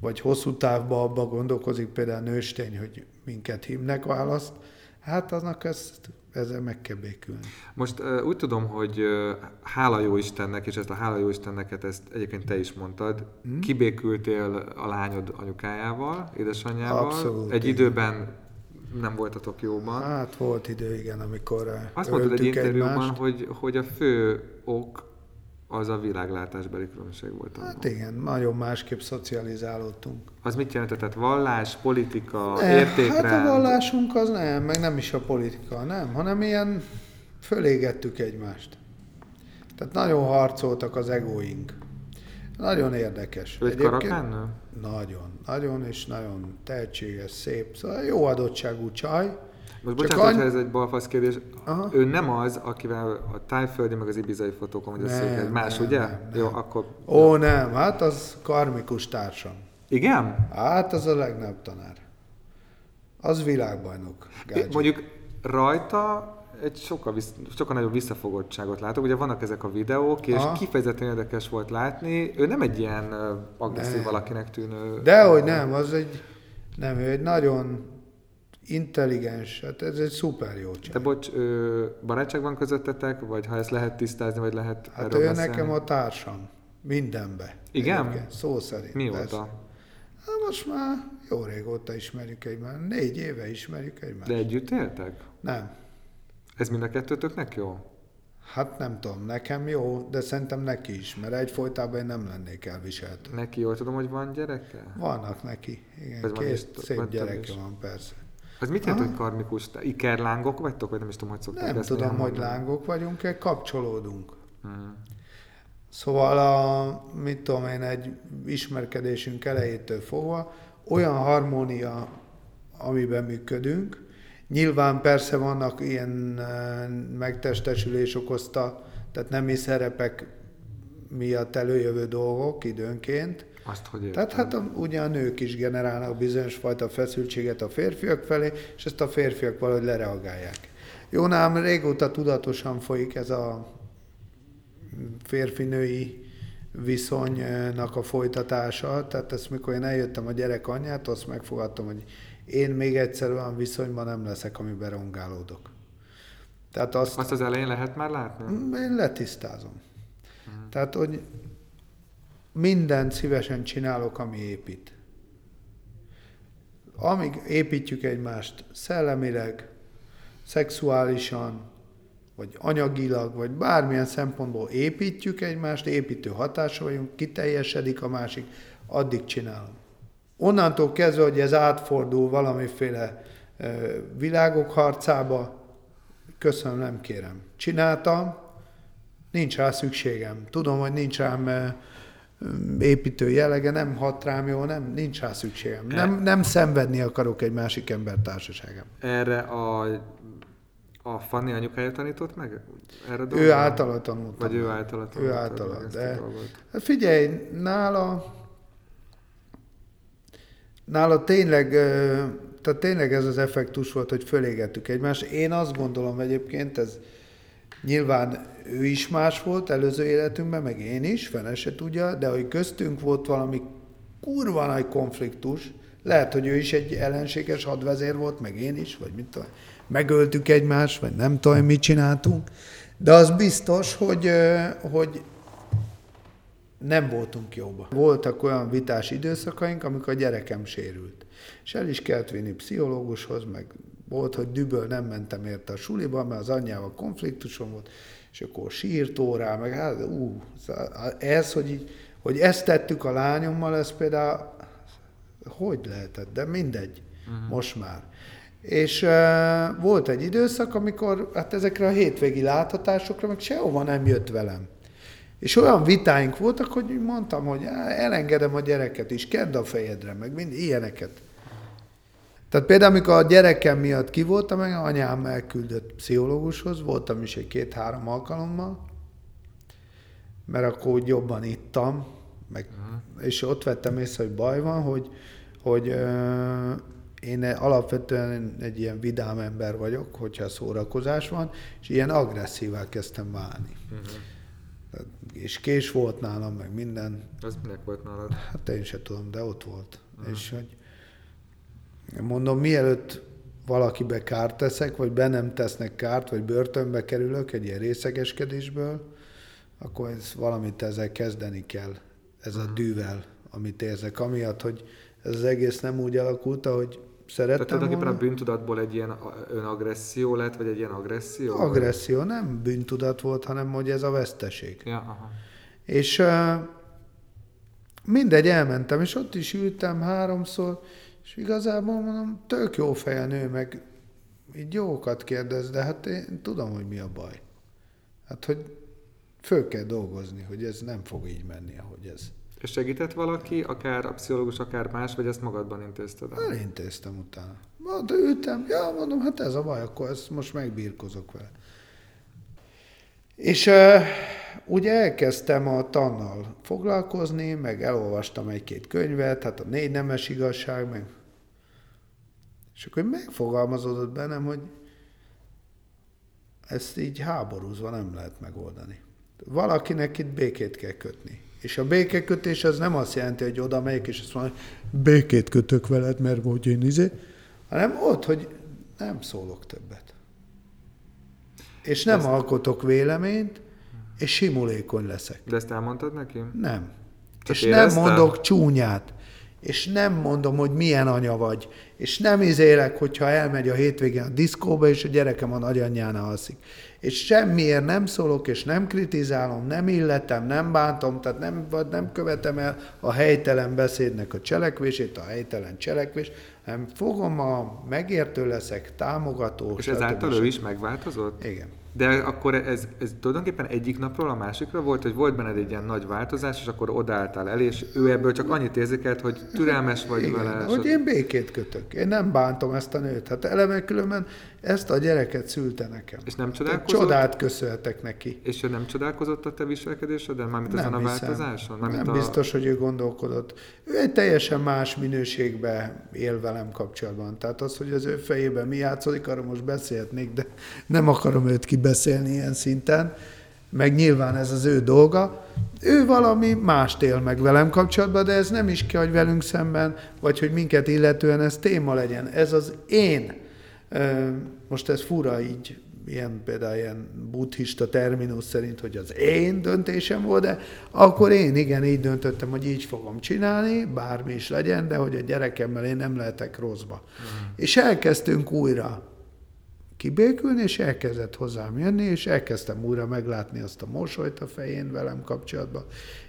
vagy hosszú távban abba gondolkozik, például nőstény, hogy minket hívnek választ, hát aznak ezt, ezzel meg kell békülni. Most úgy tudom, hogy hála jó Istennek, és ezt a hála jó Istenneket, ezt egyébként te is mondtad, hmm? kibékültél a lányod anyukájával, édesanyjával. Abszolút, Egy igen. időben nem voltatok jóban. Hát volt idő, igen, amikor Azt mondtad egy interjúban, egymást. hogy, hogy a fő ok az a világlátásbeli különbség volt. Hát abban. igen, nagyon másképp szocializálódtunk. Az mit jelentett? Tehát vallás, politika, Ne, értékrend? Hát a vallásunk az nem, meg nem is a politika, nem, hanem ilyen fölégettük egymást. Tehát nagyon harcoltak az egóink. Nagyon érdekes. Ő egy karakánnő? Nagyon, nagyon és nagyon tehetséges, szép, szóval jó adottságú csaj. Most Csak bocsánat, annyi- hogyha ez egy balfasz kérdés. Aha. Ő nem az, akivel a tájföldi, meg az ibizai fotókon, hogy Nem, összejöhet. Más, nem, ugye? nem, nem. Jó, akkor... Ó, nem, hát az karmikus társam. Igen? Hát az a legnagyobb tanár. Az világbajnok. Gágyi. Mondjuk rajta egy sokkal, vissz, sokkal nagyobb visszafogottságot látok. Ugye vannak ezek a videók, és Aha. kifejezetten érdekes volt látni. Ő nem egy ilyen agresszív valakinek tűnő... Dehogy nem, az egy, nem, ő egy nagyon intelligens, hát ez egy szuper jó De csaj. bocs, ö, barátság van közöttetek, vagy ha ezt lehet tisztázni, vagy lehet Hát ő beszélni? nekem a társam, mindenbe. Igen? Egyébként, Szó szerint. Mióta? Hát most már jó régóta ismerjük egymást, négy éve ismerjük egymást. De együtt éltek? Nem. Ez mind a kettőtöknek jó? Hát nem tudom, nekem jó, de szerintem neki is, mert egyfolytában én nem lennék elviselhető. Neki jól tudom, hogy van gyereke? Vannak neki, igen, Ez két is- szép gyereke is. van, persze. Az mit jelent, hogy karmikus? Ikerlángok vagytok, vagy nem is tudom, hogy szokták Nem ezt tudom, hogy mondani? lángok vagyunk, kapcsolódunk. Mhm. Szóval a, mit tudom én, egy ismerkedésünk elejétől fogva olyan harmónia, amiben működünk. Nyilván persze vannak ilyen eh, megtestesülés okozta, tehát nemi szerepek miatt előjövő dolgok időnként. Azt, hogy. Tehát hát a, ugye a nők is generálnak bizonyos fajta feszültséget a férfiak felé, és ezt a férfiak valahogy lereagálják. Jó, nám régóta tudatosan folyik ez a férfi-női viszonynak a folytatása, tehát ezt mikor én eljöttem a gyerek anyját, azt megfogadtam, hogy én még egyszer olyan viszonyban nem leszek, amiben rongálódok. Tehát azt, Azt az elején lehet már látni? én letisztázom. Tehát, hogy mindent szívesen csinálok, ami épít. Amíg építjük egymást szellemileg, szexuálisan, vagy anyagilag, vagy bármilyen szempontból építjük egymást, építő hatása vagyunk, kiteljesedik a másik, addig csinálom. Onnantól kezdve, hogy ez átfordul valamiféle világok harcába, köszönöm, nem kérem. Csináltam, nincs rá szükségem. Tudom, hogy nincs rám építő jellege, nem hat rám jó, nem, nincs rá szükségem. Nem, nem szenvedni akarok egy másik ember társaságában. Erre a, a Fanni anyukája tanított meg? Erre Ő általa tanultam. Vagy ő általa Ő tanultad általa, de... Hát figyelj, nála... Nála tényleg, tehát tényleg ez az effektus volt, hogy fölégettük egymást. Én azt gondolom egyébként, ez nyilván ő is más volt előző életünkben, meg én is, fene se tudja, de hogy köztünk volt valami kurva nagy konfliktus, lehet, hogy ő is egy ellenséges hadvezér volt, meg én is, vagy mit tudom, megöltük egymást, vagy nem tudom, mit csináltunk, de az biztos, hogy, hogy nem voltunk jóba. Voltak olyan vitás időszakaink, amikor a gyerekem sérült. És el is kellett vinni pszichológushoz, meg volt, hogy düböl nem mentem érte a suliba, mert az anyjával konfliktusom volt, és akkor sírt órá, meg hát, ú, ez, hogy, így, hogy ezt tettük a lányommal, ez például hogy lehetett, de mindegy, uh-huh. most már. És uh, volt egy időszak, amikor hát ezekre a hétvégi láthatásokra meg sehova nem jött velem. És olyan vitáink voltak, hogy mondtam, hogy elengedem a gyereket is, kedd a fejedre, meg mind ilyeneket. Tehát például, amikor a gyerekem miatt ki voltam, meg anyám elküldött pszichológushoz, voltam is egy két-három alkalommal, mert akkor úgy jobban ittam, meg, uh-huh. és ott vettem észre, hogy baj van, hogy, hogy ö, én alapvetően egy ilyen vidám ember vagyok, hogyha szórakozás van, és ilyen agresszívá kezdtem válni. Uh-huh és kés volt nálam, meg minden. Az minek volt nálad? Hát én sem tudom, de ott volt. Uh-huh. És hogy mondom, mielőtt valakibe kárt teszek, vagy be nem tesznek kárt, vagy börtönbe kerülök egy ilyen részegeskedésből, akkor ez valamit ezzel kezdeni kell, ez a uh-huh. dűvel, amit érzek, amiatt, hogy ez az egész nem úgy alakult, ahogy szerettem Tehát tulajdonképpen a bűntudatból egy ilyen önagresszió lett, vagy egy ilyen agresszió? Agresszió, vagy? nem bűntudat volt, hanem hogy ez a veszteség. Ja, aha. És uh, mindegy, elmentem, és ott is ültem háromszor, és igazából mondom, tök jó feje nő, meg így jókat kérdez, de hát én tudom, hogy mi a baj. Hát, hogy föl kell dolgozni, hogy ez nem fog így menni, ahogy ez. És segített valaki, akár a pszichológus, akár más, vagy ezt magadban intézted el? Elintéztem utána. Majd ültem, ja, mondom, hát ez a baj, akkor ezt most megbírkozok vele. És ugye elkezdtem a tannal foglalkozni, meg elolvastam egy-két könyvet, hát a négy nemes igazság, meg... És akkor megfogalmazódott bennem, hogy ezt így háborúzva nem lehet megoldani. Valakinek itt békét kell kötni. És a békekötés az nem azt jelenti, hogy oda megyek, és azt mondom, hogy békét kötök veled, mert hogy én izé, hanem ott, hogy nem szólok többet. És nem ezt... alkotok véleményt, és simulékony leszek. De ezt elmondtad neki? Nem. Csak és éreztem? nem mondok csúnyát és nem mondom, hogy milyen anya vagy, és nem izélek, hogyha elmegy a hétvégén a diszkóba, és a gyerekem a nagyanyjánál alszik. És semmiért nem szólok, és nem kritizálom, nem illetem, nem bántom, tehát nem, vagy nem követem el a helytelen beszédnek a cselekvését, a helytelen cselekvés, hanem fogom a megértő leszek, támogató. És ezáltal ő is megváltozott? Igen. De akkor ez, ez tulajdonképpen egyik napról a másikra volt, hogy volt benned egy ilyen nagy változás, és akkor odálltál el, és ő ebből csak annyit érzékelt, hogy türelmes vagy Igen, vele. hogy én békét kötök. Én nem bántom ezt a nőt. Hát eleve különben ezt a gyereket szülte nekem. És nem csodálkozott? Csodát köszönhetek neki. És ő nem csodálkozott a te viselkedésedben, mármint ezen a változáson? Mármint nem a... biztos, hogy ő gondolkodott. Ő egy teljesen más minőségbe él velem kapcsolatban. Tehát az, hogy az ő fejében mi játszódik, arról most beszélhetnék, de nem akarom őt kibeszélni ilyen szinten. Meg nyilván ez az ő dolga. Ő valami mást él meg velem kapcsolatban, de ez nem is kell, hogy velünk szemben, vagy hogy minket illetően ez téma legyen. Ez az én most ez fura így, ilyen például ilyen buddhista terminus szerint, hogy az én döntésem volt, de akkor én igen, így döntöttem, hogy így fogom csinálni, bármi is legyen, de hogy a gyerekemmel én nem lehetek rosszba. Mm. És elkezdtünk újra kibékülni, és elkezdett hozzám jönni, és elkezdtem újra meglátni azt a mosolyt a fején velem kapcsolatban.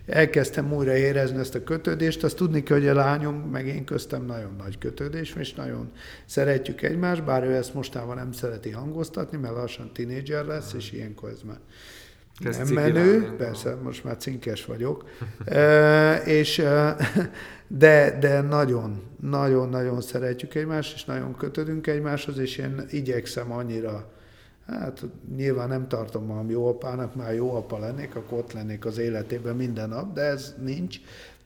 Elkezdtem újra érezni ezt a kötődést, azt tudni kell, hogy a lányom, meg én köztem nagyon nagy kötődés, és nagyon szeretjük egymást, bár ő ezt mostában nem szereti hangoztatni, mert lassan tinédzser lesz, és ilyenkor ez már nem menő, persze, most már cinkes vagyok, e, és, de, de nagyon, nagyon, nagyon szeretjük egymást, és nagyon kötődünk egymáshoz, és én igyekszem annyira, hát nyilván nem tartom magam jó apának, már jó apa lennék, akkor ott lennék az életében minden nap, de ez nincs.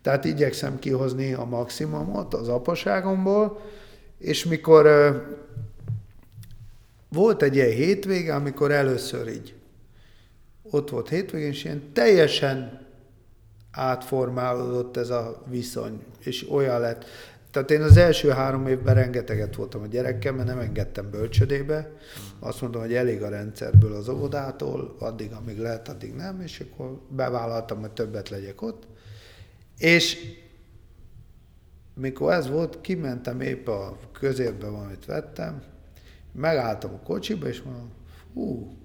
Tehát igyekszem kihozni a maximumot az apaságomból, és mikor volt egy ilyen hétvége, amikor először így ott volt hétvégén, és ilyen teljesen átformálódott ez a viszony, és olyan lett. Tehát én az első három évben rengeteget voltam a gyerekkel, mert nem engedtem bölcsödébe. Azt mondom, hogy elég a rendszerből az óvodától, addig, amíg lehet, addig nem, és akkor bevállaltam, hogy többet legyek ott. És mikor ez volt, kimentem épp a közérbe valamit vettem, megálltam a kocsiba, és mondom, hú,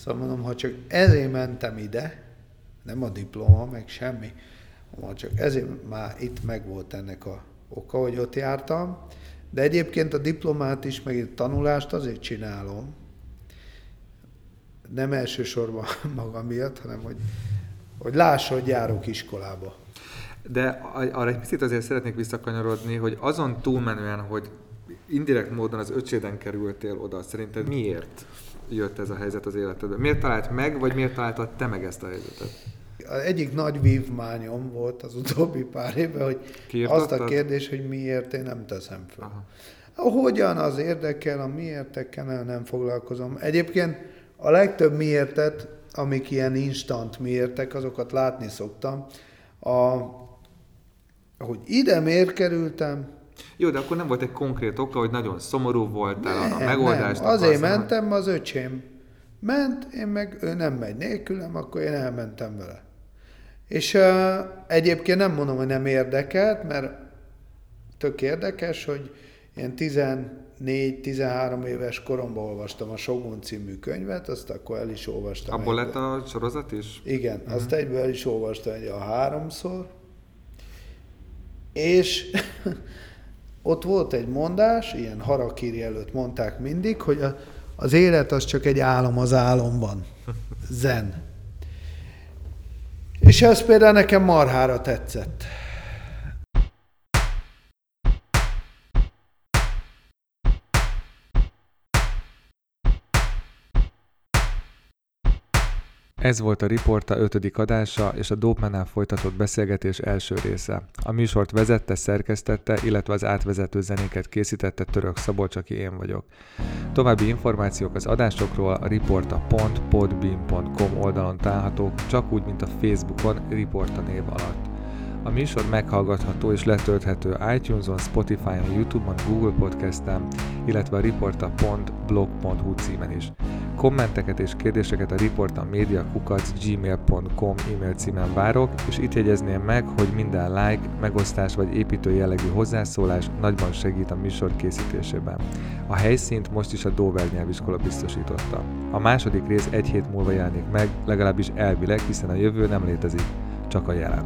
szóval mondom, ha csak ezért mentem ide, nem a diploma, meg semmi, ha csak ezért már itt meg volt ennek a oka, hogy ott jártam, de egyébként a diplomát is, meg a tanulást azért csinálom, nem elsősorban magam miatt, hanem hogy, hogy lássa, hogy járok iskolába. De arra egy picit azért szeretnék visszakanyarodni, hogy azon túlmenően, hogy indirekt módon az öcséden kerültél oda, szerinted miért jött ez a helyzet az életedben? Miért talált meg, vagy miért találtad te meg ezt a helyzetet? Az egyik nagy vívmányom volt az utóbbi pár évben, hogy azt a kérdés, hogy miért én nem teszem fel. Aha. Hogyan az érdekel, a miértekkel nem foglalkozom. Egyébként a legtöbb miértet, amik ilyen instant miértek, azokat látni szoktam. A, hogy ide miért kerültem, jó, de akkor nem volt egy konkrét oka, hogy nagyon szomorú voltál nem, a megoldást. Nem. Azért akarsz, mentem, az öcsém ment, én meg ő nem megy nélkülem, akkor én elmentem vele. És uh, egyébként nem mondom, hogy nem érdekelt, mert tök érdekes, hogy én 14-13 éves koromban olvastam a Shogun című könyvet, azt akkor el is olvastam. Abból lett a sorozat is? Igen, uh-huh. azt egyből el is olvastam egy a háromszor. És ott volt egy mondás, ilyen harakiri előtt mondták mindig, hogy a, az élet az csak egy álom az álomban. Zen. És ez például nekem marhára tetszett. Ez volt a Riporta 5. adása és a Dopmannál folytatott beszélgetés első része. A műsort vezette, szerkesztette, illetve az átvezető zenéket készítette Török Szabolcs, aki én vagyok. További információk az adásokról a riporta.podbean.com oldalon találhatók, csak úgy, mint a Facebookon Riporta név alatt. A műsor meghallgatható és letölthető iTunes-on, Spotify-on, YouTube-on, Google Podcast-en, illetve a riporta.blog.hu címen is. Kommenteket és kérdéseket a riportamedia.gmail.com e-mail címen várok, és itt jegyezném meg, hogy minden like, megosztás vagy építő jellegű hozzászólás nagyban segít a műsor készítésében. A helyszínt most is a Dover nyelviskola biztosította. A második rész egy hét múlva jelenik meg, legalábbis elvileg, hiszen a jövő nem létezik, csak a jelen.